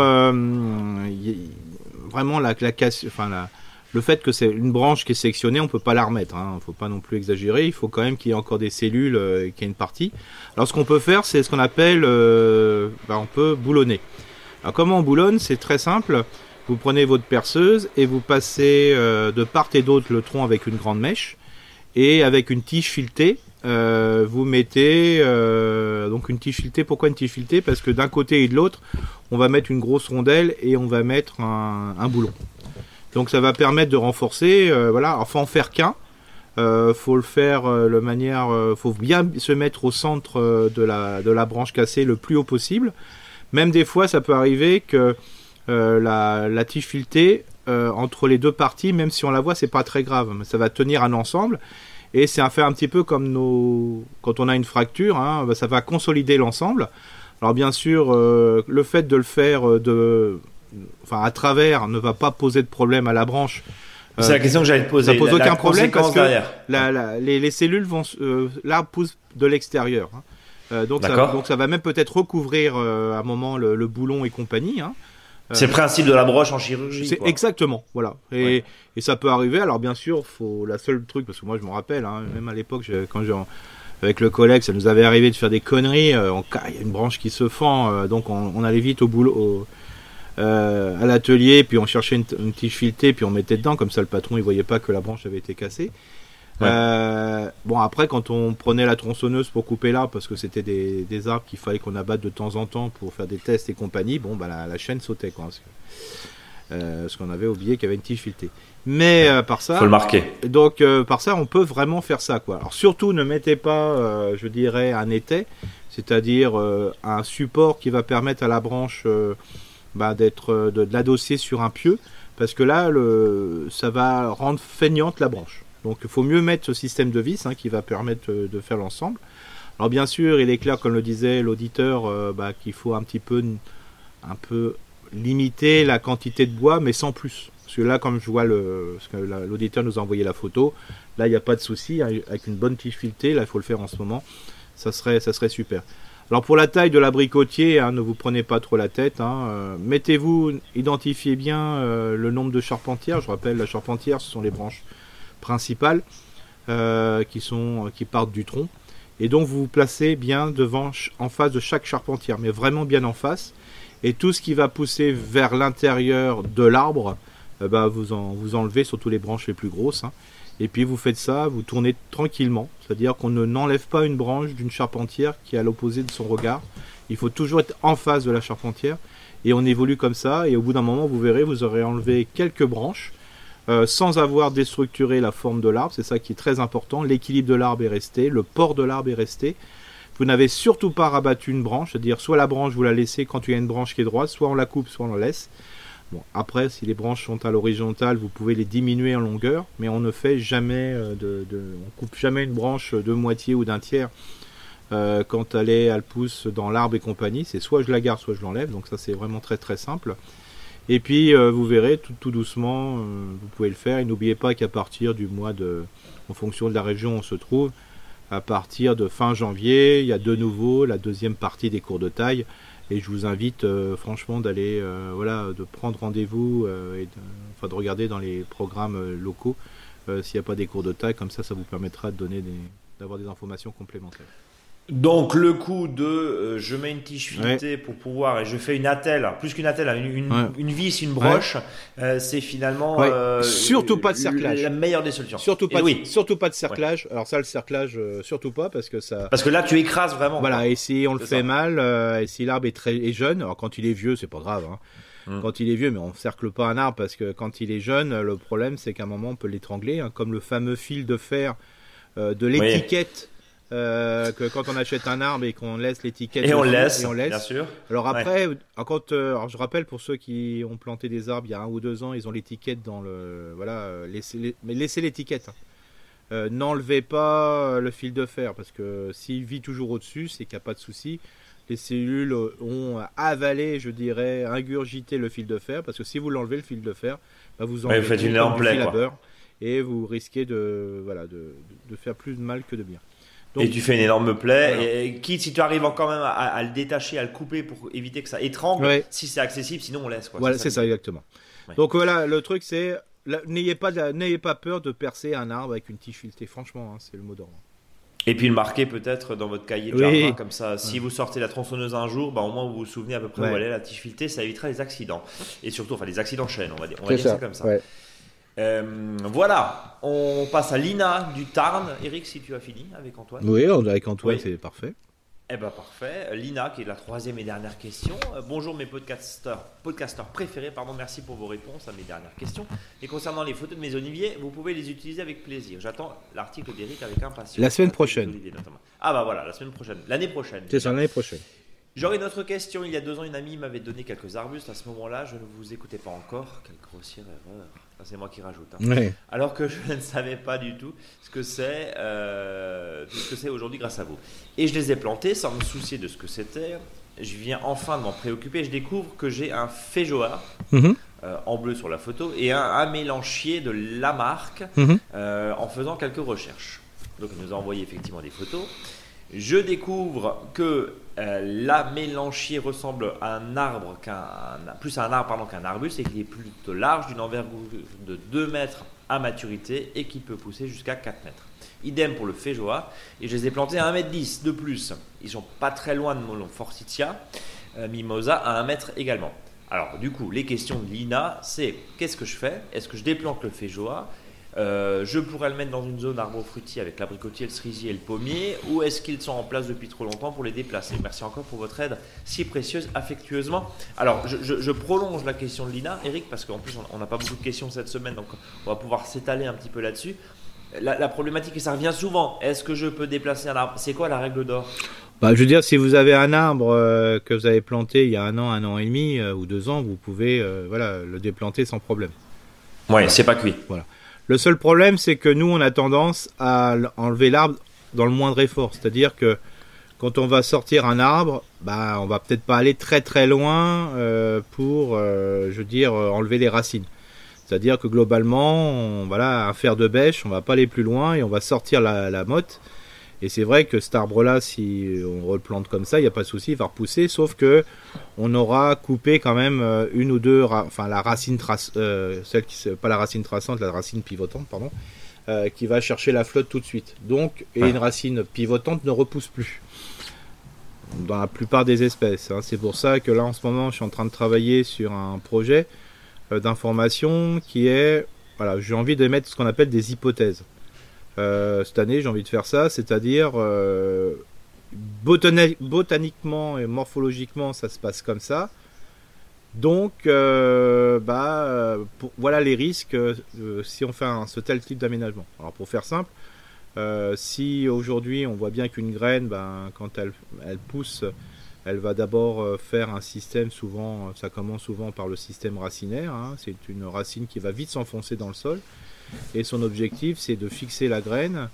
[SPEAKER 2] vraiment la, casse, enfin le fait que c'est une branche qui est sectionnée, on peut pas la remettre. Hein, faut pas non plus exagérer. Il faut quand même qu'il y ait encore des cellules qu'il y ait une partie. Alors, ce qu'on peut faire, c'est ce qu'on appelle, bah, on peut boulonner. Alors, comment on boulonne? C'est très simple. Vous prenez votre perceuse et vous passez de part et d'autre le tronc avec une grande mèche et avec une tige filetée, euh, vous mettez euh, donc une tige filetée. Pourquoi une tige filetée? Parce que d'un côté et de l'autre, on va mettre une grosse rondelle et on va mettre un, boulon. Donc ça va permettre de renforcer. Euh, voilà, enfin en faire qu'un. Faut le faire de manière, faut bien se mettre au centre de la de la branche cassée le plus haut possible. Même des fois, ça peut arriver que la tige filetée euh, entre les deux parties, même si on la voit, c'est pas très grave. Ça va tenir un ensemble. Et c'est un fait un petit peu comme nos... quand on a une fracture, hein, bah, ça va consolider l'ensemble. Alors bien sûr, euh, le fait de le faire euh, de... enfin, à travers ne va pas poser de problème à la branche.
[SPEAKER 1] c'est la question que j'allais te poser.
[SPEAKER 2] Ça pose aucun problème parce que les, cellules vont, l'arbre pousse de l'extérieur. Hein. donc, ça, donc ça va même peut-être recouvrir à un moment le, boulon et compagnie. Hein.
[SPEAKER 1] C'est le principe de la broche en chirurgie.
[SPEAKER 2] C'est exactement, voilà. Et, et, ça peut arriver. Alors bien sûr, faut la seule truc parce que moi je me rappelle, hein, même à l'époque, quand j'ai avec le collègue, ça nous avait arrivé de faire des conneries. Euh, il y a une branche qui se fend, euh, donc on, on, allait vite au boulot, euh, à l'atelier, puis on cherchait une, une, tige filetée, puis on mettait dedans, comme ça le patron il voyait pas que la branche avait été cassée. Euh, bon, après, quand on prenait la tronçonneuse pour couper l'arbre, parce que c'était des, des, arbres qu'il fallait qu'on abatte de temps en temps pour faire des tests et compagnie, bon, bah, la, la chaîne sautait, quoi. Parce, euh, qu'on avait oublié qu'il y avait une tige filetée. Mais euh, par ça,
[SPEAKER 1] faut le marquer.
[SPEAKER 2] Donc par ça, on peut vraiment faire ça, quoi. Alors surtout, ne mettez pas, je dirais, un étai, c'est-à-dire un support qui va permettre à la branche bah, d'être de, de l'adosser sur un pieu, parce que là, le, ça va rendre feignante la branche. Donc il faut mieux mettre ce système de vis hein, qui va permettre euh, de faire l'ensemble. Alors bien sûr, il est clair, comme le disait l'auditeur, euh, bah, qu'il faut un petit peu, un peu limiter la quantité de bois, mais sans plus. Parce que là, comme je vois l'auditeur nous a envoyé la photo, là il n'y a pas de souci, hein, avec une bonne tige filetée, là il faut le faire en ce moment, ça serait, super. Alors pour la taille de l'abricotier, hein, ne vous prenez pas trop la tête. Euh, mettez-vous, identifiez bien le nombre de charpentières. Je rappelle, la charpentière, ce sont les branches principales euh, qui, sont, qui partent du tronc. Et donc vous vous placez bien devant, en face de chaque charpentière, mais vraiment bien en face. Et tout ce qui va pousser vers l'intérieur de l'arbre, euh, bah, vous, en, vous enlevez surtout les branches les plus grosses. Hein. Et puis vous faites ça, vous tournez tranquillement. C'est-à-dire qu'on ne n'enlève pas une branche d'une charpentière qui est à l'opposé de son regard. Il faut toujours être en face de la charpentière. Et on évolue comme ça. Et au bout d'un moment, vous verrez, vous aurez enlevé quelques branches. Euh, sans avoir déstructuré la forme de l'arbre. C'est ça qui est très important. L'équilibre de l'arbre est resté, le port de l'arbre est resté. Vous n'avez surtout pas rabattu une branche, c'est-à-dire soit la branche vous la laissez quand il y a une branche qui est droite, soit on la coupe, soit on la laisse. Bon, après, si les branches sont à l'horizontale, vous pouvez les diminuer en longueur, mais on ne fait jamais euh, de, on coupe jamais une branche de moitié ou d'un tiers euh, quand elle elle pousse dans l'arbre et compagnie. C'est soit je la garde, soit je l'enlève. Donc ça, c'est vraiment très très simple. Et puis euh, vous verrez tout, doucement, euh, vous pouvez le faire. Et n'oubliez pas qu'à partir du mois de, en fonction de la région où on se trouve, à partir de fin janvier, il y a de nouveau la deuxième partie des cours de taille. Et je vous invite euh, franchement d'aller, voilà, de prendre rendez-vous et de, enfin, de regarder dans les programmes locaux s'il n'y a pas des cours de taille. Comme ça, ça vous permettra de donner des, d'avoir des informations complémentaires.
[SPEAKER 1] Donc le coup de euh, je mets une tige filetée pour pouvoir et je fais une attelle, plus qu'une attelle, une, une, vis, une broche, euh, c'est finalement
[SPEAKER 2] euh, surtout pas de cerclage.
[SPEAKER 1] La meilleure des solutions.
[SPEAKER 2] Surtout pas, de, oui. surtout pas de cerclage. Alors ça le cerclage surtout pas parce que ça.
[SPEAKER 1] Parce que là tu écrases vraiment.
[SPEAKER 2] Voilà et si on le fait mal et si l'arbre est très est jeune, alors quand il est vieux c'est pas grave. Hein. Hum. Quand il est vieux, mais on cercle pas un arbre parce que quand il est jeune, le problème c'est qu'à un moment on peut l'étrangler, hein, comme le fameux fil de fer de l'étiquette euh, que quand on achète un arbre et qu'on laisse l'étiquette
[SPEAKER 1] et, on laisse, on laisse, bien sûr.
[SPEAKER 2] Alors après, quand, euh, alors je rappelle pour ceux qui ont planté des arbres il y a un ou deux ans, ils ont l'étiquette dans le, voilà, euh, mais laissez l'étiquette. Hein. N'enlevez pas le fil de fer parce que s'il vit toujours au-dessus, c'est qu'il n'y a pas de souci. Les cellules ont avalé, je dirais, ingurgité le fil de fer parce que si vous l'enlevez le fil de fer, bah vous enlevez
[SPEAKER 1] vous faites une énorme plaie,
[SPEAKER 2] et vous risquez de, voilà, de, de faire plus de mal que de bien
[SPEAKER 1] et tu fais une énorme plaie. Et quitte si tu arrives quand même à, le détacher, à le couper pour éviter que ça étrangle, si c'est accessible, sinon on laisse. Quoi.
[SPEAKER 2] Voilà, c'est ça, exactement. Donc voilà, le truc c'est n'ayez pas n'ayez pas peur de percer un arbre avec une tige filetée. Franchement, hein, c'est le mot d'ordre.
[SPEAKER 1] Et puis le marquer peut-être dans votre cahier de jardin, comme ça, si vous sortez la tronçonneuse un jour, bah, au moins vous vous souvenez à peu près où elle est la tige filetée, ça évitera les accidents. Et surtout, enfin les accidents chaînes, on va dire, on va dire ça. comme ça. Euh, voilà, on passe à Lina du Tarn. Eric, si tu as fini avec Antoine.
[SPEAKER 2] Oui, avec Antoine, c'est parfait.
[SPEAKER 1] Eh ben parfait. Lina, qui est la troisième et dernière question. Euh, bonjour mes podcasteurs, podcasteurs préférés. Pardon, merci pour vos réponses à mes dernières questions. Et concernant les photos de mes oliviers, vous pouvez les utiliser avec plaisir. J'attends l'article d'Eric avec impatience.
[SPEAKER 2] La semaine prochaine.
[SPEAKER 1] Ah bah voilà, la semaine prochaine. L'année prochaine.
[SPEAKER 2] C'est ça, l'année prochaine.
[SPEAKER 1] J'aurais une autre question. Il y a deux ans, une amie m'avait donné quelques arbustes. À ce moment-là, je ne vous écoutais pas encore. Quelle grossière erreur c'est moi qui rajoute. Hein. Alors que je ne savais pas du tout ce que c'est, euh, ce que c'est aujourd'hui grâce à vous. Et je les ai plantés sans me soucier de ce que c'était. Je viens enfin de m'en préoccuper. Je découvre que j'ai un féjoa mhm. euh, en bleu sur la photo et un amélanchier de la marque mhm. euh, en faisant quelques recherches. Donc il nous a envoyé effectivement des photos. Je découvre que euh, la mélanchier ressemble à un arbre plus à un arbre qu'un arbuste et qu'il est plutôt large d'une envergure de 2 mètres à maturité et qui peut pousser jusqu'à 4 mètres. Idem pour le Féjoa et je les ai plantés à 1 mètre 10 de plus. Ils sont pas très loin de mon Forsythia euh, Mimosa à 1 mètre également. Alors du coup, les questions de Lina, c'est qu'est-ce que je fais? Est-ce que je déplante le Féjoa? Euh, je pourrais le mettre dans une zone arbre fruitier avec l'abricotier, le cerisier et le pommier, ou est-ce qu'ils sont en place depuis trop longtemps pour les déplacer? Merci encore pour votre aide si précieuse, affectueusement. Alors, je, prolonge la question de Lina, Eric, parce qu'en plus, on n'a pas beaucoup de questions cette semaine, donc on va pouvoir s'étaler un petit peu là-dessus. La, problématique, et ça revient souvent, est-ce que je peux déplacer un arbre? C'est quoi la règle d'or?
[SPEAKER 2] Bah, je veux dire, si vous avez un arbre euh, que vous avez planté il y a un an, un an et demi euh, ou deux ans, vous pouvez voilà, le déplanter sans problème.
[SPEAKER 1] Ouais, c'est pas cuit.
[SPEAKER 2] Voilà. Le seul problème, c'est que nous, on a tendance à enlever l'arbre dans le moindre effort. C'est-à-dire que quand on va sortir un arbre, bah, on va peut-être pas aller très très loin euh, pour, euh, je veux dire, euh, enlever les racines. C'est-à-dire que globalement, on, voilà, un fer de bêche, on va pas aller plus loin et on va sortir la, la motte. Et c'est vrai que cet arbre-là, si on replante comme ça, il n'y a pas de souci, il va repousser, sauf que on aura coupé quand même euh, une ou deux, enfin la racine trace, euh, celle qui, pas la racine traçante, la racine pivotante, pardon, euh, qui va chercher la flotte tout de suite. Donc, et une racine pivotante ne repousse plus dans la plupart des espèces. Hein. C'est pour ça que là, en ce moment, je suis en train de travailler sur un projet d'information qui est, voilà, j'ai envie d'émettre ce qu'on appelle des hypothèses. Euh, cette année, j'ai envie de faire ça, c'est-à-dire euh, botaniquement et morphologiquement, ça se passe comme ça. Donc, euh, bah, voilà les risques si on fait un, ce tel type d'aménagement. Alors, pour faire simple, si aujourd'hui on voit bien qu'une graine, ben, quand elle, pousse, elle va d'abord faire un système, souvent, ça commence souvent par le système racinaire. Hein. c'est une racine qui va vite s'enfoncer dans le sol. Et son objectif, c'est de fixer la graine.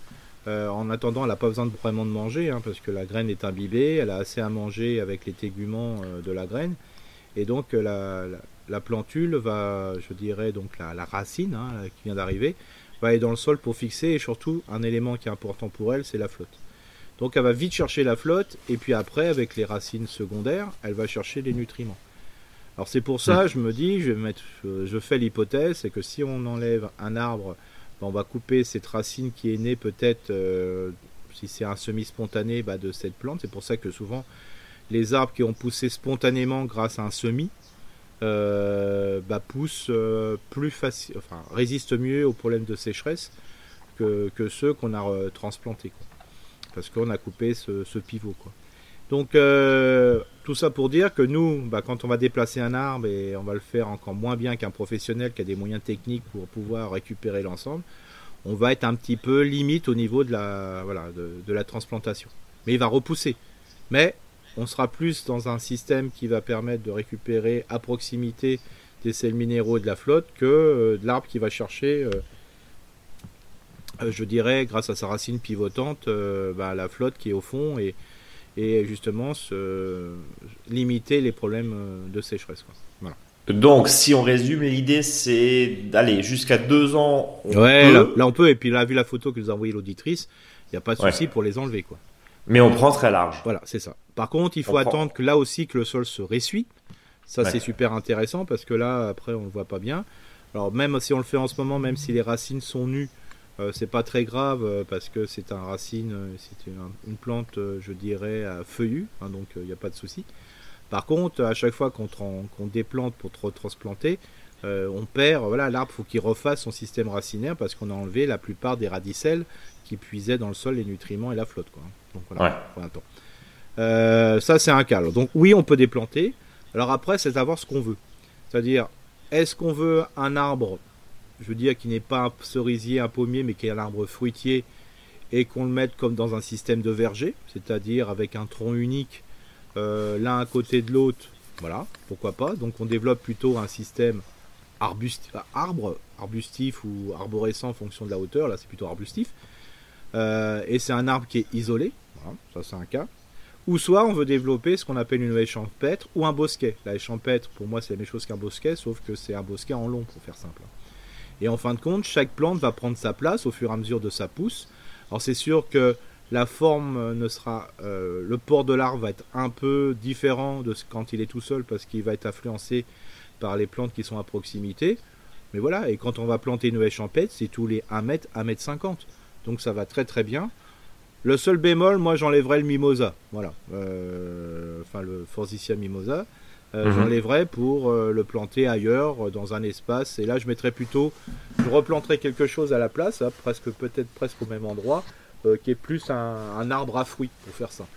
[SPEAKER 2] Euh, en attendant, elle n'a pas besoin de, vraiment de manger, hein, parce que la graine est imbibée, elle a assez à manger avec les téguments euh, de la graine. Et donc euh, la, plantule va, je dirais, donc la, racine hein, qui vient d'arriver, va aller dans le sol pour fixer, et surtout, un élément qui est important pour elle, c'est la flotte. Donc elle va vite chercher la flotte, et puis après, avec les racines secondaires, elle va chercher les nutriments. Alors c'est pour ça, je me dis, je, vais mettre, je fais l'hypothèse, c'est que si on enlève un arbre, ben, on va couper cette racine qui est née peut-être si c'est un semi-spontané bah, de cette plante. C'est pour ça que souvent les arbres qui ont poussé spontanément grâce à un semis euh, bah, poussent plus facile, enfin résistent mieux aux problèmes de sécheresse que, ceux qu'on a transplantés. Parce qu'on a coupé ce, ce pivot. Quoi. Donc euh, tout ça pour dire que nous, bah, quand on va déplacer un arbre et on va le faire encore moins bien qu'un professionnel qui a des moyens techniques pour pouvoir récupérer l'ensemble, on va être un petit peu limite au niveau de la, voilà, de, la transplantation. Mais il va repousser. Mais on sera plus dans un système qui va permettre de récupérer à proximité des sels minéraux et de la flotte que euh, de l'arbre qui va chercher, euh, je dirais, grâce à sa racine pivotante, bah, la flotte qui est au fond et, et justement se limiter les problèmes euh, de sécheresse. Voilà.
[SPEAKER 1] Donc, si on résume, l'idée c'est d'aller jusqu'à deux ans.
[SPEAKER 2] ouais, Là, on peut. Et puis là, vu la photo que nous a envoyée l'auditrice, il n'y a pas de souci pour les enlever, quoi.
[SPEAKER 1] Mais on prend très large.
[SPEAKER 2] Voilà, c'est ça. Par contre, il faut attendre que là aussi que le sol se ressuie. Ça, c'est super intéressant parce que là, après, on ne le voit pas bien. Alors, même si on le fait en ce moment, même si les racines sont nues, euh, c'est pas très grave euh, parce que c'est un racine, euh, c'est une, plante, je dirais, à feuillu, hein, donc il n'y a pas de souci. Par contre, à chaque fois qu'on déplante pour transplanter, on perd, voilà, l'arbre faut qu'il refasse son système racinaire parce qu'on a enlevé la plupart des radicelles qui puisaient dans le sol les nutriments et la flotte. Quoi. Donc voilà, ça c'est un cas. Donc oui, on peut déplanter. Alors après, c'est d'avoir ce qu'on veut. C'est-à-dire, est-ce qu'on veut un arbre je veux dire, qui n'est pas un cerisier, un pommier, mais qui est un arbre fruitier, et qu'on le mette comme dans un système de verger, c'est-à-dire avec un tronc unique, euh, l'un à côté de l'autre, voilà, pourquoi pas. Donc on développe plutôt un système arbre, arbustif ou arborescent en fonction de la hauteur, là c'est plutôt arbustif. Euh, et c'est un arbre qui est isolé, ça c'est un cas. Ou soit on veut développer ce qu'on appelle une haie champêtre ou un bosquet. La haie champêtre, pour moi, c'est la même chose qu'un bosquet, sauf que c'est un bosquet en long, pour faire simple. Et en fin de compte, chaque plante va prendre sa place au fur et à mesure de sa pousse. Alors c'est sûr que la forme ne sera, euh, le port de l'arbre va être un peu différent de quand il est tout seul parce qu'il va être influencé par les plantes qui sont à proximité. Mais voilà, et quand on va planter une haie champêtre, c'est tous les 1 mètre, 1 mètre 50. Donc ça va très très bien. Le seul bémol, moi j'enlèverais le mimosa. Voilà. Euh, enfin le Forsythia mimosa. Euh, mhm. J'enlèverais pour euh, le planter ailleurs, euh, dans un espace. Et là, je mettrais plutôt, je replanterais quelque chose à la place, hein, presque peut-être presque au même endroit, qui est plus un, arbre à fruits, pour faire simple.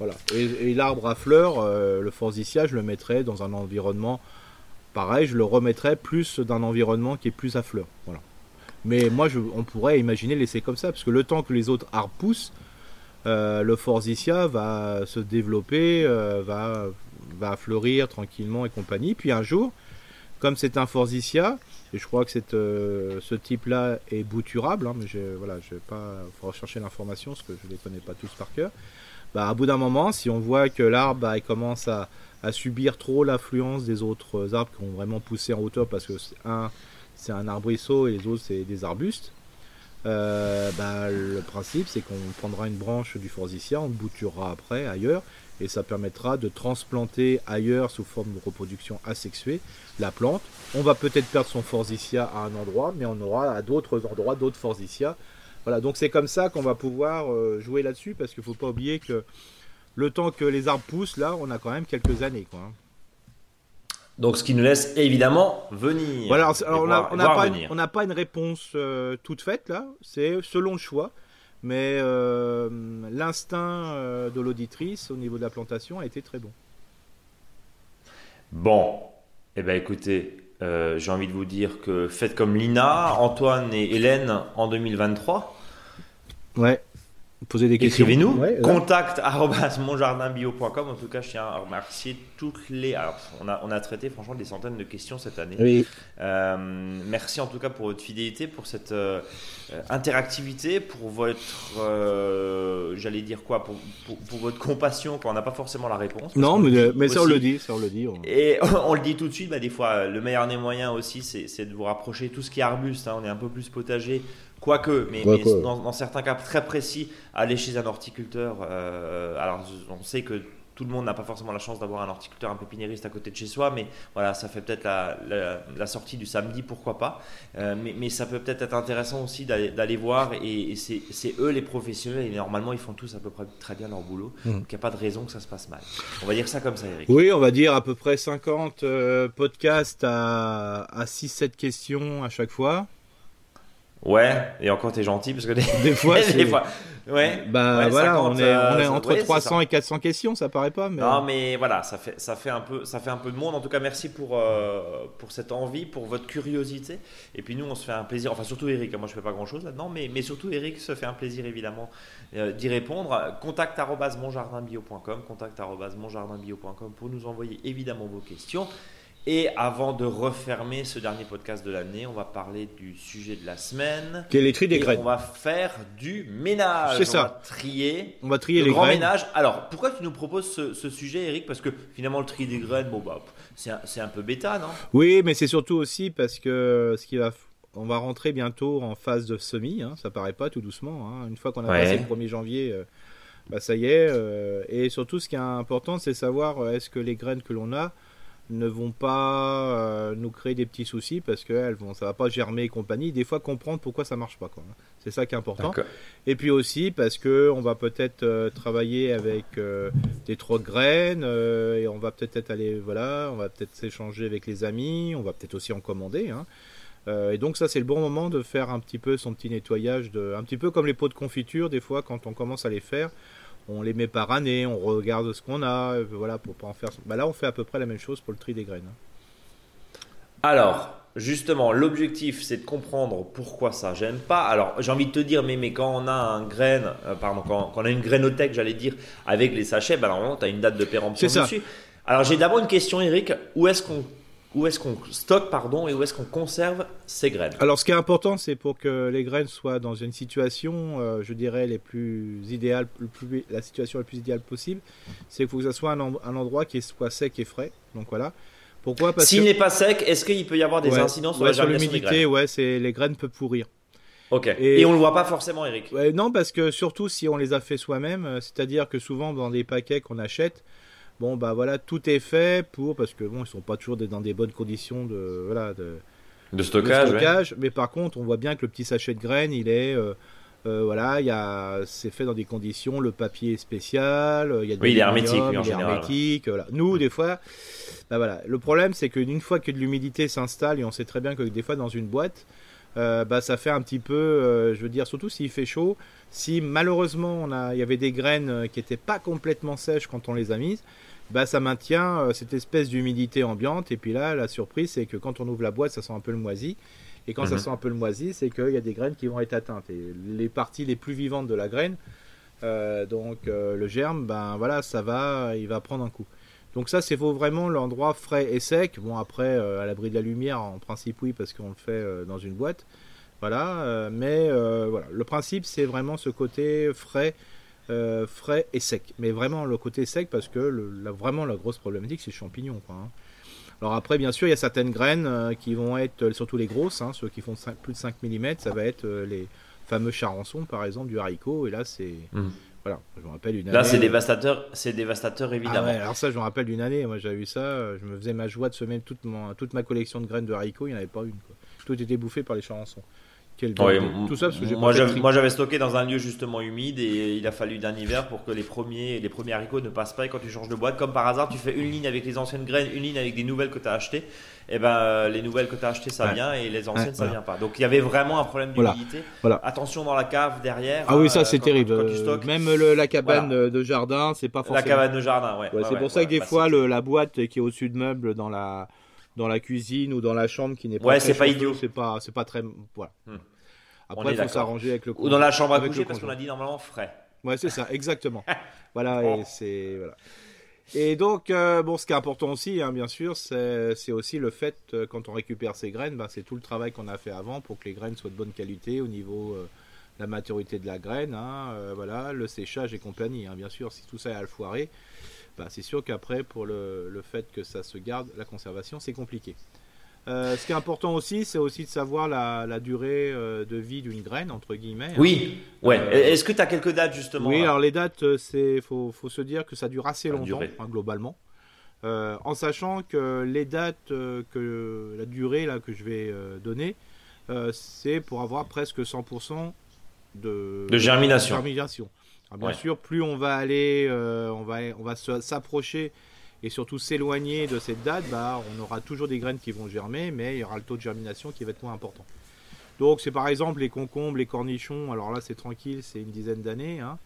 [SPEAKER 2] Voilà. Et, l'arbre à fleurs, le forsythia, je le mettrais dans un environnement pareil. Je le remettrais plus d'un environnement qui est plus à fleurs. Voilà. Mais moi, je, on pourrait imaginer laisser comme ça, parce que le temps que les autres arbres poussent, le forsythia va se développer, va va fleurir tranquillement et compagnie. Puis un jour, comme c'est un forsythia, et je crois que euh, ce type-là est bouturable, hein, mais je voilà, vais pas rechercher l'information parce que je les connais pas tous par cœur. Bah, à bout d'un moment, si on voit que l'arbre bah, commence à, subir trop l'affluence des autres arbres qui ont vraiment poussé en hauteur parce que un c'est un arbrisseau et les autres c'est des arbustes. Euh, bah, le principe c'est qu'on prendra une branche du forsythia, on bouturera après ailleurs et ça permettra de transplanter ailleurs sous forme de reproduction asexuée la plante. On va peut-être perdre son forsythia à un endroit, mais on aura à d'autres endroits d'autres forsythia. Voilà, donc c'est comme ça qu'on va pouvoir euh, jouer là-dessus parce qu'il ne faut pas oublier que le temps que les arbres poussent, là, on a quand même quelques années. Quoi.
[SPEAKER 1] Donc, ce qui nous laisse évidemment venir.
[SPEAKER 2] Voilà, alors, on n'a pas, pas, une réponse euh, toute faite là, c'est selon le choix mais euh, l'instinct euh, de l'auditrice au niveau de la plantation a été très bon.
[SPEAKER 1] Bon, eh bien écoutez, j'ai envie de vous dire que faites comme Lina, Antoine et Hélène en 2023.
[SPEAKER 2] Ouais, Posez des questions.
[SPEAKER 1] Écrivez-nous. contact monjardinbio.com. En tout cas, je tiens à remercier toutes les. Alors, on a, on a traité franchement des centaines de questions cette année.
[SPEAKER 2] Oui.
[SPEAKER 1] Euh, merci en tout cas pour votre fidélité, pour cette euh, interactivité, pour votre. Euh, j'allais dire quoi pour, pour, votre compassion quand on n'a pas forcément la réponse.
[SPEAKER 2] Non, mais, mais ça, on le dit. Ça, on le dit
[SPEAKER 1] Et on le dit tout de suite. Bah, des fois, le meilleur des moyens aussi, c'est de vous rapprocher tout ce qui est arbuste. Hein. on est un peu plus potager. Quoique, mais, dans, certains cas très précis, aller chez un horticulteur. Euh, alors, on sait que tout le monde n'a pas forcément la chance d'avoir un horticulteur, un pépiniériste à côté de chez soi, mais voilà, ça fait peut-être la, sortie du samedi, pourquoi pas. Euh, mais, ça peut peut-être être intéressant aussi d'aller voir, et, c'est eux les professionnels, et normalement ils font tous à peu près très bien leur boulot, mmh. donc il n'y a pas de raison que ça se passe mal. On va dire ça comme ça, Eric.
[SPEAKER 2] Oui, on va dire à peu près 50 euh, podcasts à, à 6-7 questions à chaque fois.
[SPEAKER 1] Ouais, et encore t'es gentil parce que
[SPEAKER 2] des, des fois,
[SPEAKER 1] des fois, ouais.
[SPEAKER 2] Bah voilà, on est, on est euh, entre 300 et 400 questions, ça paraît pas. Mais...
[SPEAKER 1] Non, mais voilà, ça fait, ça fait un peu, ça fait un peu de monde. En tout cas, merci pour euh, pour cette envie, pour votre curiosité. Et puis nous, on se fait un plaisir. Enfin, surtout Eric. Moi, je fais pas grand chose là-dedans, mais mais surtout Eric se fait un plaisir évidemment euh, d'y répondre. Contact monjardinbio.com, contact monjardinbio.com pour nous envoyer évidemment vos questions. Et avant de refermer ce dernier podcast de l'année, on va parler du sujet de la semaine.
[SPEAKER 2] Quel est les tri des graines.
[SPEAKER 1] On va faire du ménage.
[SPEAKER 2] C'est ça.
[SPEAKER 1] On va trier.
[SPEAKER 2] On va trier
[SPEAKER 1] le
[SPEAKER 2] les
[SPEAKER 1] grand
[SPEAKER 2] graines.
[SPEAKER 1] ménage. Alors, pourquoi tu nous proposes ce, sujet, Eric? Parce que finalement, le tri des graines, bon bah, c'est un, un, peu bêta, non?
[SPEAKER 2] Oui, mais c'est surtout aussi parce que ce qui va on va rentrer bientôt en phase de semis, hein, ça paraît pas tout doucement. Hein. Une fois qu'on a passé le 1er janvier, euh, bah ça y est. Euh, et surtout, ce qui est important, c'est savoir euh, est-ce que les graines que l'on a ne vont pas euh, nous créer des petits soucis parce que elles vont, ça va pas germer et compagnie. Des fois comprendre pourquoi ça marche pas. C'est ça qui est important. Et puis aussi parce que on va peut-être euh, travailler avec euh, des trop de graines et on va peut-être aller voilà, on va peut-être s'échanger avec les amis, on va peut-être aussi en commander. Hein. et donc ça c'est le bon moment de faire un petit peu son petit nettoyage de, un petit peu comme les pots de confiture des fois quand on commence à les faire on les met par année, on regarde ce qu'on a, voilà, pour pas en faire. Bah là, on fait à peu près la même chose pour le tri des graines.
[SPEAKER 1] Alors, justement, l'objectif, c'est de comprendre pourquoi ça gêne pas. Alors, j'ai envie de te dire, mais, mais quand on a un graine, euh, pardon, quand, on a une grainothèque, j'allais dire, avec les sachets, bah normalement, tu as une date de péremption dessus. Alors, j'ai d'abord une question, Eric. Où est-ce qu'on où est-ce qu'on stocke pardon et où est-ce qu'on conserve ces graines.
[SPEAKER 2] Alors ce qui est important c'est pour que les graines soient dans une situation euh, je dirais les plus idéales la situation la plus idéale possible c'est qu'il faut que ça soit un, endroit qui soit sec et frais. Donc voilà. Pourquoi?
[SPEAKER 1] Parce s'il n'est pas sec est-ce qu'il peut y avoir des incidences
[SPEAKER 2] sur
[SPEAKER 1] la
[SPEAKER 2] l'humidité ouais c'est les graines peuvent pourrir.
[SPEAKER 1] Ok. Et, on le voit pas forcément, Eric?
[SPEAKER 2] non, parce que surtout si on les a fait soi-même, euh, c'est-à-dire que souvent dans des paquets qu'on achète, Bon, bah voilà, tout est fait pour, parce que bon, ils sont pas toujours dans des bonnes conditions de, voilà, de,
[SPEAKER 1] de stockage.
[SPEAKER 2] Mais par contre, on voit bien que le petit sachet de graines, il est. Euh, euh, voilà, il y a, c'est fait dans des conditions, le papier est spécial, il y a
[SPEAKER 1] oui, il est hermétique,
[SPEAKER 2] en hermétique, voilà. Nous, des fois, bah voilà, le problème c'est qu'une fois que de l'humidité s'installe, et on sait très bien que des fois dans une boîte, euh, bah ça fait un petit peu, je veux dire, surtout s'il fait chaud, si malheureusement on a, il y avait des graines qui n'étaient pas complètement sèches quand on les a mises, bah, ça maintient euh, cette espèce d'humidité ambiante. Et puis là, la surprise, c'est que quand on ouvre la boîte, ça sent un peu le moisi. Et quand ça mhm. sent un peu le moisi, c'est qu'il y a des graines qui vont être atteintes. Et les parties les plus vivantes de la graine, euh, donc euh, le germe, ben voilà, ça va, il va prendre un coup. Donc ça, c'est vraiment l'endroit frais et sec. Bon après, à l'abri de la lumière, en principe oui, parce qu'on le fait dans une boîte. Voilà, mais voilà, le principe, c'est vraiment ce côté frais euh, frais et sec. Mais vraiment le côté sec parce que le, vraiment la grosse problématique c'est les champignons. Quoi, hein. Alors après bien sûr il y a certaines graines euh, qui vont être, euh, surtout les grosses, hein, ceux qui font plus de 5 mm, ça va être les fameux charançons par exemple du haricot et là c'est... Mmh. Voilà, je me rappelle une année.
[SPEAKER 1] Là, c'est dévastateur, c'est dévastateur évidemment.
[SPEAKER 2] Ah alors ça, je me rappelle d'une année. Moi, j'avais vu ça. Je me faisais ma joie de semer toute, toute ma collection de graines de haricots. Il n'y en avait pas une. Quoi. Tout était bouffé par les charançons
[SPEAKER 1] tout ça parce que moi, j'avais stocké dans un lieu justement humide et il a fallu d'un hiver pour que les premiers, les premiers haricots ne passent pas. Et quand tu changes de boîte, comme par hasard, tu fais une ligne avec les anciennes graines, une ligne avec des nouvelles que tu as achetées. Et eh ben euh, les nouvelles que tu as achetées ça vient et les anciennes ça vient pas. Donc il y avait vraiment un problème d'humidité. Voilà. Attention dans la cave derrière.
[SPEAKER 2] Ah oui, ça euh, c'est terrible. Même la cabane de jardin, c'est pas forcément.
[SPEAKER 1] La cabane de jardin, ouais.
[SPEAKER 2] c'est pour ça que des fois le, la boîte qui est au-dessus de meubles dans la dans la cuisine ou dans la chambre qui n'est pas
[SPEAKER 1] ouais, c'est pas idiot.
[SPEAKER 2] C'est pas c'est pas très voilà. Hmm. Après, il faut s'arranger avec le
[SPEAKER 1] Ou dans la chambre à coucher, parce qu'on a dit normalement frais.
[SPEAKER 2] Ouais, c'est ça, exactement. voilà, et c'est. Voilà. Et donc, euh, bon, ce qui est important aussi, hein, bien sûr, c'est aussi le fait, euh, quand on récupère ces graines, ben, c'est tout le travail qu'on a fait avant pour que les graines soient de bonne qualité au niveau euh, de la maturité de la graine, hein, voilà, le séchage et compagnie. Hein, bien sûr, si tout ça est à le foirer, c'est sûr qu'après, pour le, le, fait que ça se garde, la conservation, c'est compliqué. ce qui est important aussi, c'est aussi de savoir la, durée de vie d'une graine, entre guillemets. Hein.
[SPEAKER 1] Oui, ouais. Est-ce que tu as quelques dates justement
[SPEAKER 2] Oui, alors les dates, c'est faut, faut, se dire que ça dure assez longtemps, hein, globalement. en sachant que les dates, que la durée là, que je vais donner, c'est pour avoir presque 100% de,
[SPEAKER 1] germination.
[SPEAKER 2] Bien sûr, plus on va aller, euh, on va, on va s'approcher et surtout s'éloigner de cette date, bah, on aura toujours des graines qui vont germer, mais il y aura le taux de germination qui va être moins important. Donc c'est par exemple les concombres, les cornichons, alors là c'est tranquille, c'est une dizaine d'années. Hein.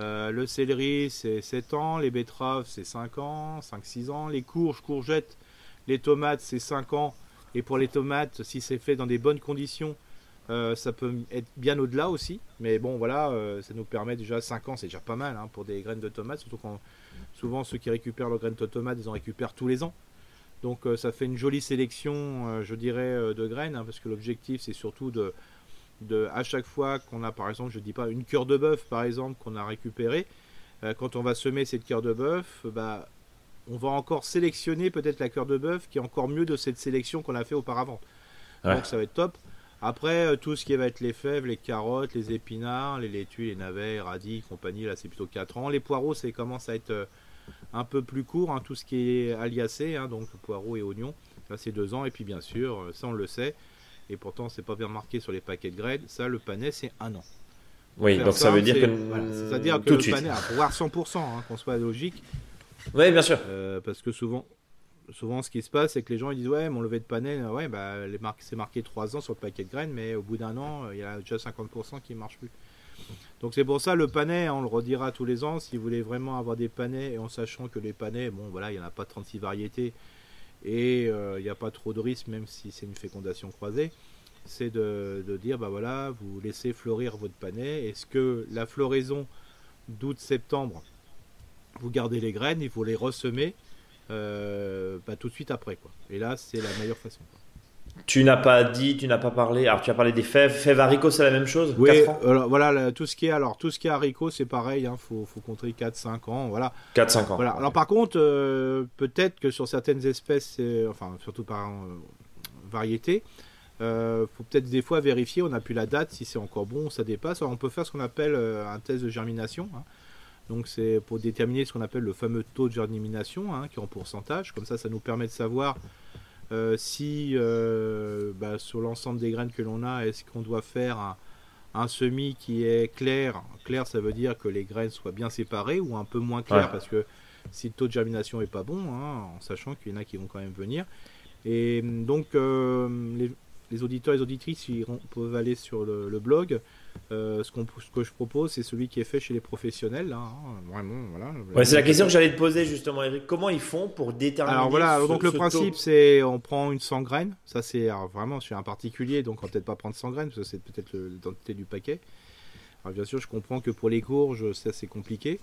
[SPEAKER 2] Euh, le céleri c'est 7 ans, les betteraves c'est 5 ans, 5-6 ans, les courges, courgettes, les tomates c'est 5 ans, et pour les tomates, si c'est fait dans des bonnes conditions, euh, ça peut être bien au-delà aussi, mais bon voilà, euh, ça nous permet déjà 5 ans, c'est déjà pas mal hein, pour des graines de tomates, surtout quand souvent ceux qui récupèrent leurs graines de tomates, ils en récupèrent tous les ans. Donc euh, ça fait une jolie sélection, je dirais, de graines, hein, parce que l'objectif c'est surtout de, de, à chaque fois qu'on a par exemple, je dis pas une cœur de bœuf par exemple qu'on a récupéré, quand on va semer cette cœur de bœuf, bah on va encore sélectionner peut-être la cœur de bœuf qui est encore mieux de cette sélection qu'on a fait auparavant. Donc ça va être top. Après, euh, tout ce qui va être les fèves, les carottes, les épinards, les laitues, les navets, radis, compagnie, là c'est plutôt 4 ans. Les poireaux, ça commence à être euh, un peu plus court, hein, tout ce qui est aliacé, hein, donc poireaux et oignons, là c'est 2 ans. Et puis bien sûr, euh, ça on le sait, et pourtant c'est pas bien marqué sur les paquets de graines, ça le panais c'est 1 an.
[SPEAKER 1] Oui, donc ça veut dire que.
[SPEAKER 2] C'est-à-dire que le panais, à voir 100%, hein, qu'on soit logique.
[SPEAKER 1] Oui, bien sûr.
[SPEAKER 2] parce que souvent, souvent, ce qui se passe, c'est que les gens ils disent Ouais, mon levé de panais, ouais, bah, c'est marqué 3 ans sur le paquet de graines, mais au bout d'un an, il y a déjà 50% qui ne marche plus. Donc c'est pour ça le panais, on le redira tous les ans, si vous voulez vraiment avoir des panais, et en sachant que les panais, bon voilà, il n'y en a pas 36 variétés, et euh, il n'y a pas trop de risques, même si c'est une fécondation croisée, c'est de, de, dire, bah voilà, vous laissez fleurir votre panais, est-ce que la floraison d'août-septembre, vous gardez les graines, il faut les ressemer, euh, bah, tout de suite après. Quoi. Et là, c'est la meilleure façon.
[SPEAKER 1] Tu n'as pas dit, tu n'as pas parlé. Alors, tu as parlé des fèves. Fèves haricots, c'est la même chose
[SPEAKER 2] Oui, voilà, tout ce qui est, alors, tout ce qui est haricots, c'est pareil. Il hein, faut, faut, compter 4-5 ans. Voilà.
[SPEAKER 1] 4-5 ans.
[SPEAKER 2] Voilà. Alors, par contre, euh, peut-être que sur certaines espèces, enfin, surtout par euh, variété, euh, faut peut-être des fois vérifier. On n'a plus la date, si c'est encore bon, ça dépasse. Alors, on peut faire ce qu'on appelle un test de germination. Hein. Donc c'est pour déterminer ce qu'on appelle le fameux taux de germination, hein, qui est en pourcentage. Comme ça, ça nous permet de savoir euh, si euh, bah, sur l'ensemble des graines que l'on a, est-ce qu'on doit faire un, semis qui est clair. Clair, ça veut dire que les graines soient bien séparées ou un peu moins clair, parce que si le taux de germination est pas bon, hein, en sachant qu'il y en a qui vont quand même venir. Et donc euh, les, auditeurs et les auditrices ils peuvent aller sur le blog euh, ce, que je propose, c'est celui qui est fait chez les professionnels. Hein, vraiment,
[SPEAKER 1] voilà. c'est la question que j'allais te poser justement, Eric. Comment ils font pour déterminer
[SPEAKER 2] Alors voilà, donc le principe, c'est on prend une 100 graines. Ça, c'est vraiment sur un particulier, donc on va peut-être pas prendre 100 graines, parce que c'est peut-être l'identité du paquet. Alors bien sûr, je comprends que pour les courges, c'est assez compliqué.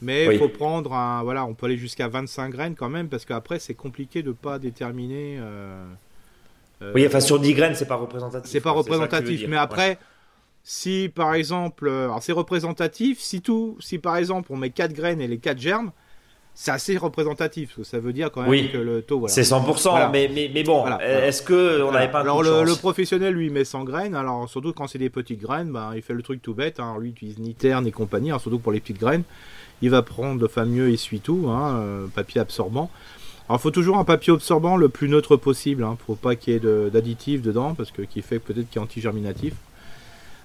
[SPEAKER 2] Mais il faut prendre un. Voilà, on peut aller jusqu'à 25 graines quand même, parce qu'après, c'est compliqué de pas déterminer. Euh,
[SPEAKER 1] euh, oui, enfin, sur 10 graines, c'est pas représentatif.
[SPEAKER 2] C'est pas représentatif, mais après. Si par exemple, euh, alors c'est représentatif, si tout, si par exemple on met 4 graines et les 4 germes, c'est assez représentatif. Ça veut dire quand même que le taux.
[SPEAKER 1] C'est 100%, mais, mais, mais, bon, est-ce que on n'avait pas
[SPEAKER 2] Alors le, le, professionnel lui met 100 graines, alors surtout quand c'est des petites graines, ben, il fait le truc tout bête. Hein. Lui il utilise ni terre ni compagnie, alors, surtout pour les petites graines. Il va prendre de fameux essuie-tout, hein, euh, papier absorbant. Alors, il faut toujours un papier absorbant le plus neutre possible. Hein, faut pas qu'il y ait d'additifs dedans, parce que qui fait peut-être qu'il est anti-germinatif.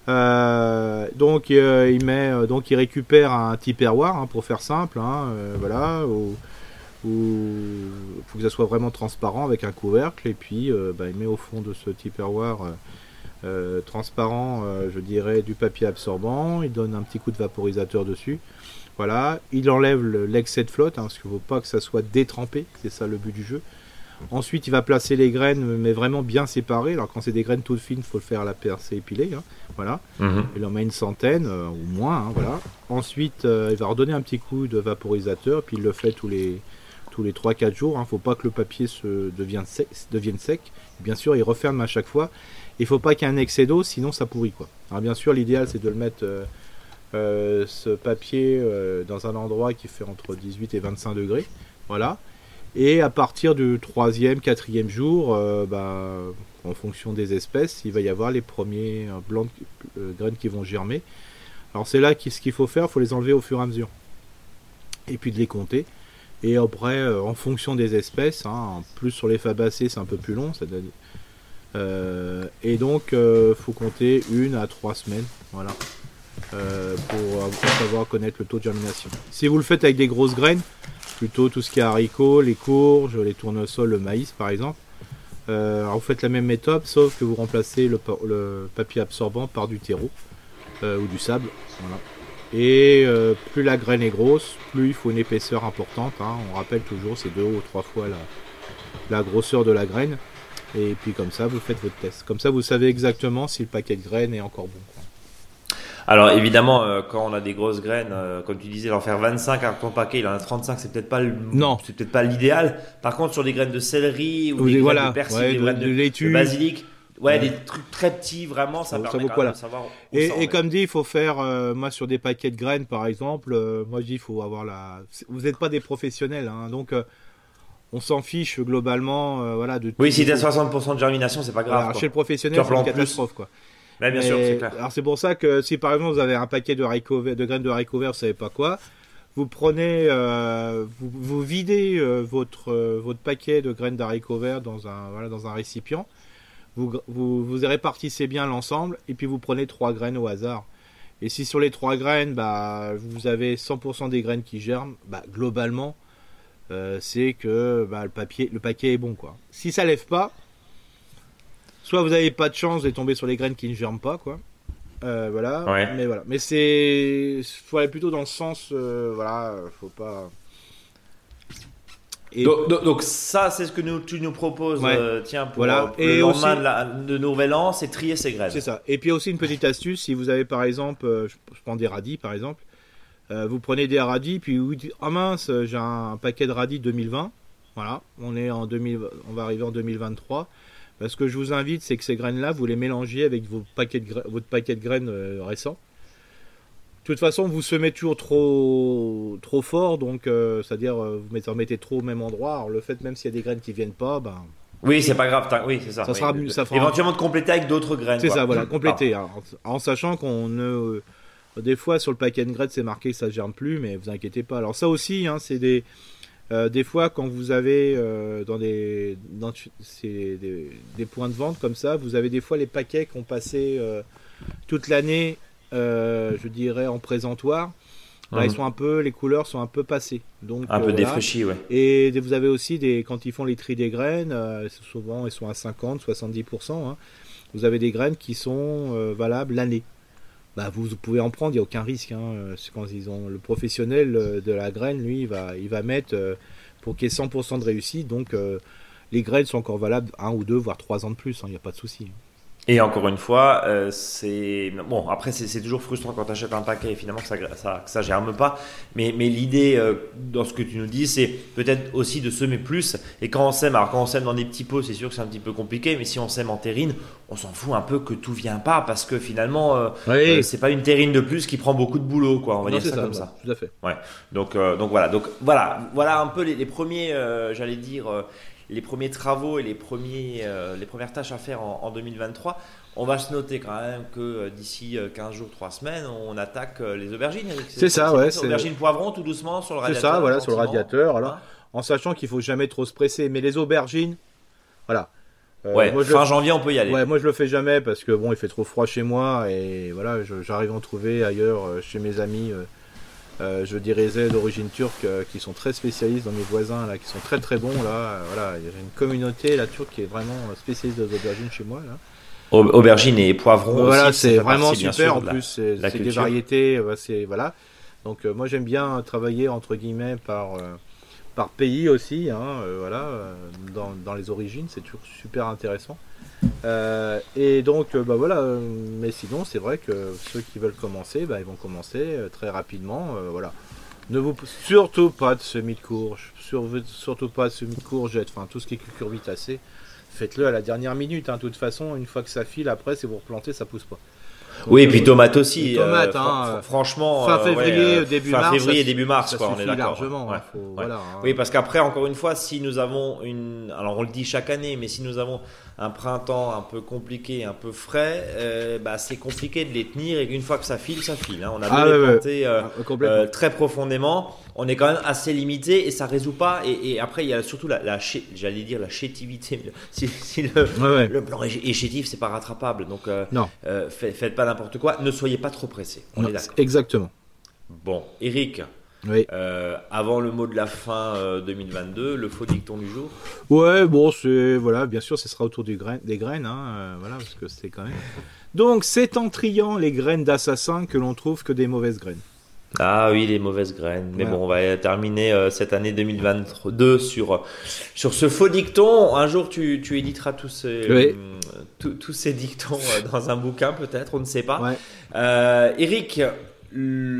[SPEAKER 2] Euh, donc euh, euh, donc il récupère un perroir hein, pour faire simple, hein, voilà, ou, faut que ça soit vraiment transparent avec un couvercle et puis bah, il met au fond de ce perroir transparent, je dirais, du papier absorbant. Il donne un petit coup de vaporisateur dessus. Voilà, il enlève l'excès de flotte, hein, parce qu'il ne faut pas que ça soit détrempé, c'est ça le but du jeu. Ensuite, il va placer les graines, mais vraiment bien séparées. Alors, quand c'est des graines toutes fines, il faut le faire à la percée épilée. Hein. Voilà. Mhm. Il en met une centaine euh, ou moins. Hein, voilà. Ensuite, euh, il va redonner un petit coup de vaporisateur, puis il le fait tous les, tous les 3-4 jours. Il hein. ne faut pas que le papier se devienne, sec, devienne sec. Bien sûr, il referme à chaque fois. Il ne faut pas qu'il y ait un excès d'eau, sinon ça pourrit. Quoi. Alors, bien sûr, l'idéal, c'est de le mettre. Euh, ce papier dans un endroit qui fait entre 18 et 25 degrés. Voilà. Et à partir du troisième, quatrième jour, bah, en fonction des espèces, il va y avoir les premiers blancs de graines qui vont germer. Alors c'est là ce qu'il faut faire, il faut les enlever au fur et à mesure. Et puis de les compter. Et après, euh, en fonction des espèces, hein, plus sur les fabacées, c'est un peu plus long. Euh, et donc, il euh, faut compter une à trois semaines, voilà, pour, savoir connaître le taux de germination. Si vous le faites avec des grosses graines, plutôt tout ce qui est haricots, les courges, les tournesols, le maïs par exemple, vous faites la même méthode, sauf que vous remplacez le, papier absorbant par du terreau ou du sable. Et euh, plus la graine est grosse, plus il faut une épaisseur importante. Hein. On rappelle toujours, c'est deux ou trois fois la, grosseur de la graine. Et puis comme ça, vous faites votre test. Comme ça, vous savez exactement si le paquet de graines est encore bon.
[SPEAKER 1] Alors évidemment, euh, quand on a des grosses graines, euh, comme tu disais, d'en faire 25 à ton paquet, il en a 35, c'est peut-être pas le,
[SPEAKER 2] non,
[SPEAKER 1] c'est peut-être pas l'idéal. Par contre, sur des graines de céleri ou, des graines de persil, des graines de basilic, Ouais, des trucs très petits, vraiment, ça, permet de savoir.
[SPEAKER 2] Et, comme dit, il faut faire, euh, moi sur des paquets de graines par exemple, moi je dis, il faut avoir la. Vous n'êtes pas des professionnels, hein, donc on s'en fiche globalement, voilà. De
[SPEAKER 1] oui, si tu as 60% de germination, c'est pas grave.
[SPEAKER 2] chez le professionnel, c'est une catastrophe, quoi.
[SPEAKER 1] Bien sûr, c'est clair.
[SPEAKER 2] Alors c'est pour ça que si par exemple vous avez un paquet de, de graines de haricots verts, vous savez pas quoi, vous prenez, vous, vous, videz votre, votre paquet de graines d'haricots verts dans un, voilà, dans un récipient vous, vous, répartissez bien l'ensemble et puis vous prenez trois graines au hasard. Et si sur les trois graines, bah, vous avez 100% des graines qui germent, bah, globalement, euh, c'est que bah, le, papier, le paquet est bon. Quoi. Si ça lève pas, soit vous n'avez pas de chance de tomber sur les graines qui ne germent pas. Quoi. Euh, voilà. Mais voilà. Mais c'est. faut aller plutôt dans le sens. Euh, voilà, faut pas
[SPEAKER 1] donc, ça, c'est ce que nous, tu nous proposes, euh, tiens, pour, voilà. Euh, le lendemain de, Nouvel An, c'est trier ses graines.
[SPEAKER 2] C'est ça. Et puis aussi une petite astuce, si vous avez par exemple, euh, je, prends des radis par exemple, vous prenez des radis, puis vous dites, oh mince, j'ai un, paquet de radis 2020, voilà, on est en 2000, on va arriver en 2023. Ce que je vous invite, c'est que ces graines-là, vous les mélangiez avec vos paquets de, votre paquet de graines récents. De toute façon, vous semez toujours trop, trop fort, donc euh, c'est-à-dire euh, vous en mettez trop au même endroit. Alors, le fait même s'il y a des graines qui viennent pas, ben.
[SPEAKER 1] Oui, c'est pas grave. Oui, c'est ça.
[SPEAKER 2] Ça, sera, ça fera...
[SPEAKER 1] Éventuellement de compléter avec d'autres graines.
[SPEAKER 2] C'est ça, voilà, compléter. en sachant qu'on ne, des fois sur le paquet de graines c'est marqué que ça germe plus, mais vous inquiétez pas. Alors ça aussi, hein, c'est des euh, des fois, quand vous avez dans, des, dans des, des, points de vente comme ça, vous avez des fois les paquets qui ont passé toute l'année euh, je dirais en présentoir. ils mhm. sont un peu, les couleurs sont un peu passées. Donc,
[SPEAKER 1] un peu euh, défraîchies, ouais.
[SPEAKER 2] Et vous avez aussi des, quand ils font les tri des graines, euh, souvent ils sont à 50, 70%. Hein. vous avez des graines qui sont valables l'année. Bah, vous, pouvez en prendre, il n'y a aucun risque. Hein. quand ils le professionnel de la graine, lui, il va, il va mettre pour qu'il y ait 100% de réussite. Donc, les graines sont encore valables un ou deux, voire trois ans de plus. Hein. Il n'y a pas de souci.
[SPEAKER 1] Et encore une fois, euh, c'est bon. Après, c'est toujours frustrant quand tu achètes un paquet et finalement que ça, ça, ça germe pas. Mais, mais l'idée euh, dans ce que tu nous dis, c'est peut-être aussi de semer plus. Et quand on sème, alors quand on sème dans des petits pots, c'est sûr que c'est un petit peu compliqué. Mais si on sème en terrine, on s'en fout un peu que tout vient pas parce que finalement, euh, euh c'est pas une terrine de plus qui prend beaucoup de boulot, quoi. On va dire ça, comme ça.
[SPEAKER 2] Tout à fait.
[SPEAKER 1] Ouais. Donc, donc voilà. Donc voilà, voilà un peu les, les premiers, j'allais dire les premiers travaux et les, premiers, euh, les premières tâches à faire en, 2023. On va se noter quand même que euh, d'ici 15 euh, jours, 3 semaines, on attaque les aubergines.
[SPEAKER 2] C'est ça, ouais.
[SPEAKER 1] Aubergines poivrons tout doucement sur le radiateur.
[SPEAKER 2] C'est ça, voilà, sur le radiateur. Alors, hein en sachant qu'il faut jamais trop se presser. Mais les aubergines, voilà.
[SPEAKER 1] ouais, fin janvier, on peut y aller.
[SPEAKER 2] Ouais, moi je le fais jamais parce que bon, il fait trop froid chez moi et voilà, j'arrive à en trouver ailleurs chez mes amis euh, je dirais d'origine turque euh, qui sont très spécialistes dans mes voisins là, qui sont très très bons là. Euh, voilà, il y a une communauté la turque qui est vraiment spécialiste des aubergines chez moi là.
[SPEAKER 1] Aubergines et poivrons.
[SPEAKER 2] Voilà, c'est vraiment super. En plus, c'est des variétés. c'est voilà. Donc moi j'aime bien travailler entre guillemets par par pays aussi. Hein, voilà, dans, dans les origines, c'est toujours super intéressant. Euh, et donc, euh, bah voilà. Euh, mais sinon, c'est vrai que ceux qui veulent commencer, bah, ils vont commencer très rapidement. voilà. Ne vous surtout pas de semis de courge, surtout pas de semis de courgette, enfin tout ce qui est cucurbitacé. Faites-le à la dernière minute. Hein. De toute façon, une fois que ça file, après, c'est vous replanter, ça pousse pas.
[SPEAKER 1] Oui, et puis tomates aussi.
[SPEAKER 2] Les tomates, hein,
[SPEAKER 1] franchement.
[SPEAKER 2] Fin février, début
[SPEAKER 1] fin
[SPEAKER 2] mars.
[SPEAKER 1] février, début mars, quoi, on est d'accord.
[SPEAKER 2] largement.
[SPEAKER 1] Ouais.
[SPEAKER 2] faut- voilà, hein.
[SPEAKER 1] Oui, parce qu'après, encore une fois, si nous avons une. Alors, on le dit chaque année, mais si nous avons un printemps un peu compliqué, un peu frais, euh, bah, c'est compliqué de les tenir et qu'une fois que ça file, ça file. hein. On a beau
[SPEAKER 2] Ah,
[SPEAKER 1] les
[SPEAKER 2] ouais, ouais.
[SPEAKER 1] planter, euh,
[SPEAKER 2] Ah,
[SPEAKER 1] euh, très profondément, on est quand même assez limité et ça résout pas. Et, et après, il y a surtout la, la j'allais dire la chétivité. si, si le,
[SPEAKER 2] Ouais, ouais.
[SPEAKER 1] le plan est chétif, c'est pas rattrapable. Donc, euh,
[SPEAKER 2] Non.
[SPEAKER 1] euh, fait- faites pas n'importe quoi. Ne soyez pas trop pressés. On
[SPEAKER 2] Non,
[SPEAKER 1] est d'accord.
[SPEAKER 2] Exactement.
[SPEAKER 1] Bon, Eric,
[SPEAKER 2] Oui.
[SPEAKER 1] euh, avant le mot de la fin euh, 2022, le faux dicton du jour?
[SPEAKER 2] Ouais, bon, c'est voilà, bien sûr, ce sera autour du grain, des graines, hein, euh, voilà, parce que c'est quand même. Donc, c'est en triant les graines d'assassin que l'on trouve que des mauvaises graines.
[SPEAKER 1] Ah oui, les mauvaises graines. Mais
[SPEAKER 2] Ouais.
[SPEAKER 1] bon, on va terminer euh, cette année 2022 sur, sur ce faux dicton. Un jour, tu, tu éditeras tous ces,
[SPEAKER 2] Oui.
[SPEAKER 1] euh, tous- tous ces dictons euh, dans un bouquin, peut-être, on ne sait pas.
[SPEAKER 2] Ouais.
[SPEAKER 1] Euh, Eric,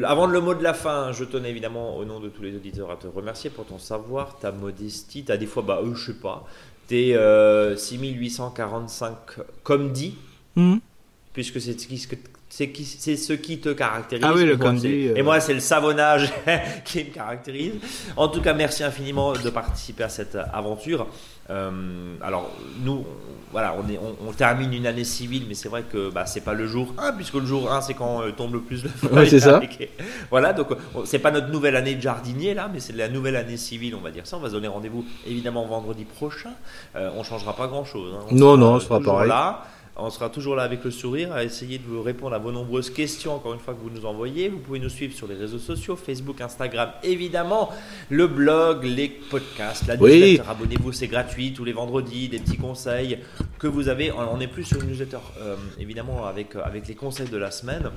[SPEAKER 1] avant le mot de la fin, je tenais évidemment, au nom de tous les auditeurs, à te remercier pour ton savoir, ta modestie. T'as des fois, bah, eux, je sais pas, t'es euh, 6845 comme dit,
[SPEAKER 2] Mhm.
[SPEAKER 1] puisque c'est ce qui, c'est ce qui te caractérise.
[SPEAKER 2] Ah oui, le dit, euh.
[SPEAKER 1] Et moi, c'est le savonnage qui me caractérise. En tout cas, merci infiniment de participer à cette aventure. Euh, alors, nous, on- voilà, on, est, on, on termine une année civile, mais c'est vrai que bah, c'est pas le jour 1, puisque le jour 1, c'est quand euh, tombe le plus de feuilles.
[SPEAKER 2] Ouais, c'est ça.
[SPEAKER 1] Voilà, donc on- c'est pas notre nouvelle année de jardinier là, mais c'est la nouvelle année civile, on va dire ça. On va se donner rendez-vous évidemment vendredi prochain. Euh, on changera pas grand chose.
[SPEAKER 2] Non, non, ce sera pareil.
[SPEAKER 1] Là. On sera toujours là avec le sourire à essayer de vous répondre à vos nombreuses questions, encore une fois que vous nous envoyez. Vous pouvez nous suivre sur les réseaux sociaux, Facebook, Instagram, évidemment, le blog, les podcasts, la
[SPEAKER 2] Oui.
[SPEAKER 1] newsletter. Abonnez-vous, c'est gratuit tous les vendredis, des petits conseils que vous avez. On n'est plus sur une newsletter, euh, évidemment, avec, avec les conseils de la semaine.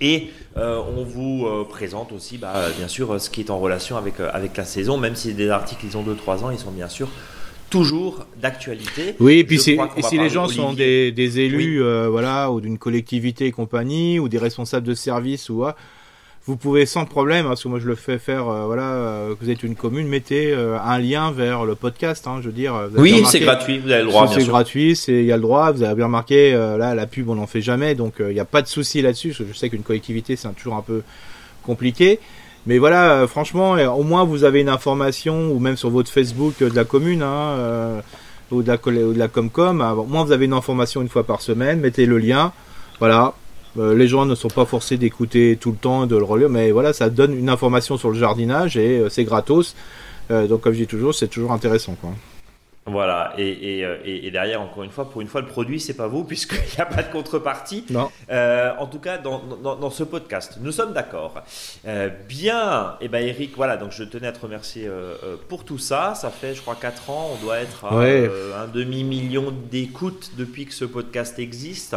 [SPEAKER 1] Et euh, on vous euh, présente aussi, bah, euh, bien sûr, euh, ce qui est en relation avec, euh, avec la saison, même si des articles, ils ont 2-3 ans, ils sont bien sûr toujours d'actualité.
[SPEAKER 2] Oui, et puis si, et les gens sont des, des élus, euh, voilà, ou d'une collectivité et compagnie, ou des responsables de service, ou quoi, vous pouvez sans problème, hein, parce que moi je le fais faire, euh, voilà, euh, que vous êtes une commune, mettez euh, un lien vers le podcast, hein, je veux dire. vous
[SPEAKER 1] Oui, c'est gratuit, vous avez le droit,
[SPEAKER 2] c'est gratuit, c'est il y a le droit. Vous avez bien remarqué, là la pub on n'en fait jamais, donc il n'y a pas de souci là-dessus. parce que Je sais qu'une collectivité c'est toujours un peu compliqué, mais voilà, franchement, au moins vous avez une information ou même sur votre Facebook de la commune. Hein, ou de la, ou de la Comcom, au moins vous avez une information une fois par semaine, mettez le lien, voilà, Euh, les gens ne sont pas forcés d'écouter tout le temps de le relire, mais voilà, ça donne une information sur le jardinage et euh, c'est gratos, Euh, donc comme je dis toujours, c'est toujours intéressant.
[SPEAKER 1] Voilà, et, et, euh, et- et derrière, encore une fois, pour une fois, le produit, c'est pas vous, puisqu'il n'y a pas de contrepartie.
[SPEAKER 2] Non.
[SPEAKER 1] Euh, en tout cas, dans, dans, dans ce podcast, nous sommes d'accord. Euh, bien, et ben Eric, voilà, donc je tenais à te remercier euh, euh, pour tout ça. Ça fait, je crois, 4 ans, on doit être à
[SPEAKER 2] Ouais.
[SPEAKER 1] euh, un demi-million d'écoutes depuis que ce podcast existe.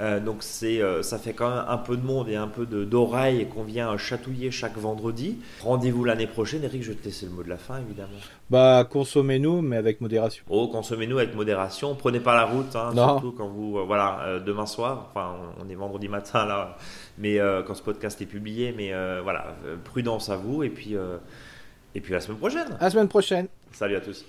[SPEAKER 1] Euh, donc c'est, euh, ça fait quand même un peu de monde et un peu d'oreille qu'on vient chatouiller chaque vendredi. Rendez-vous l'année prochaine. Eric, je te laisser le mot de la fin, évidemment.
[SPEAKER 2] Bah, consommez-nous, mais avec modération.
[SPEAKER 1] Oh, consommez-nous avec modération. Prenez pas la route, hein, surtout quand vous. Euh, voilà, demain soir, enfin, on est vendredi matin là, mais quand ce podcast est publié, mais voilà, prudence à vous et puis. et puis à la semaine prochaine.
[SPEAKER 2] À la semaine prochaine.
[SPEAKER 1] Salut à tous.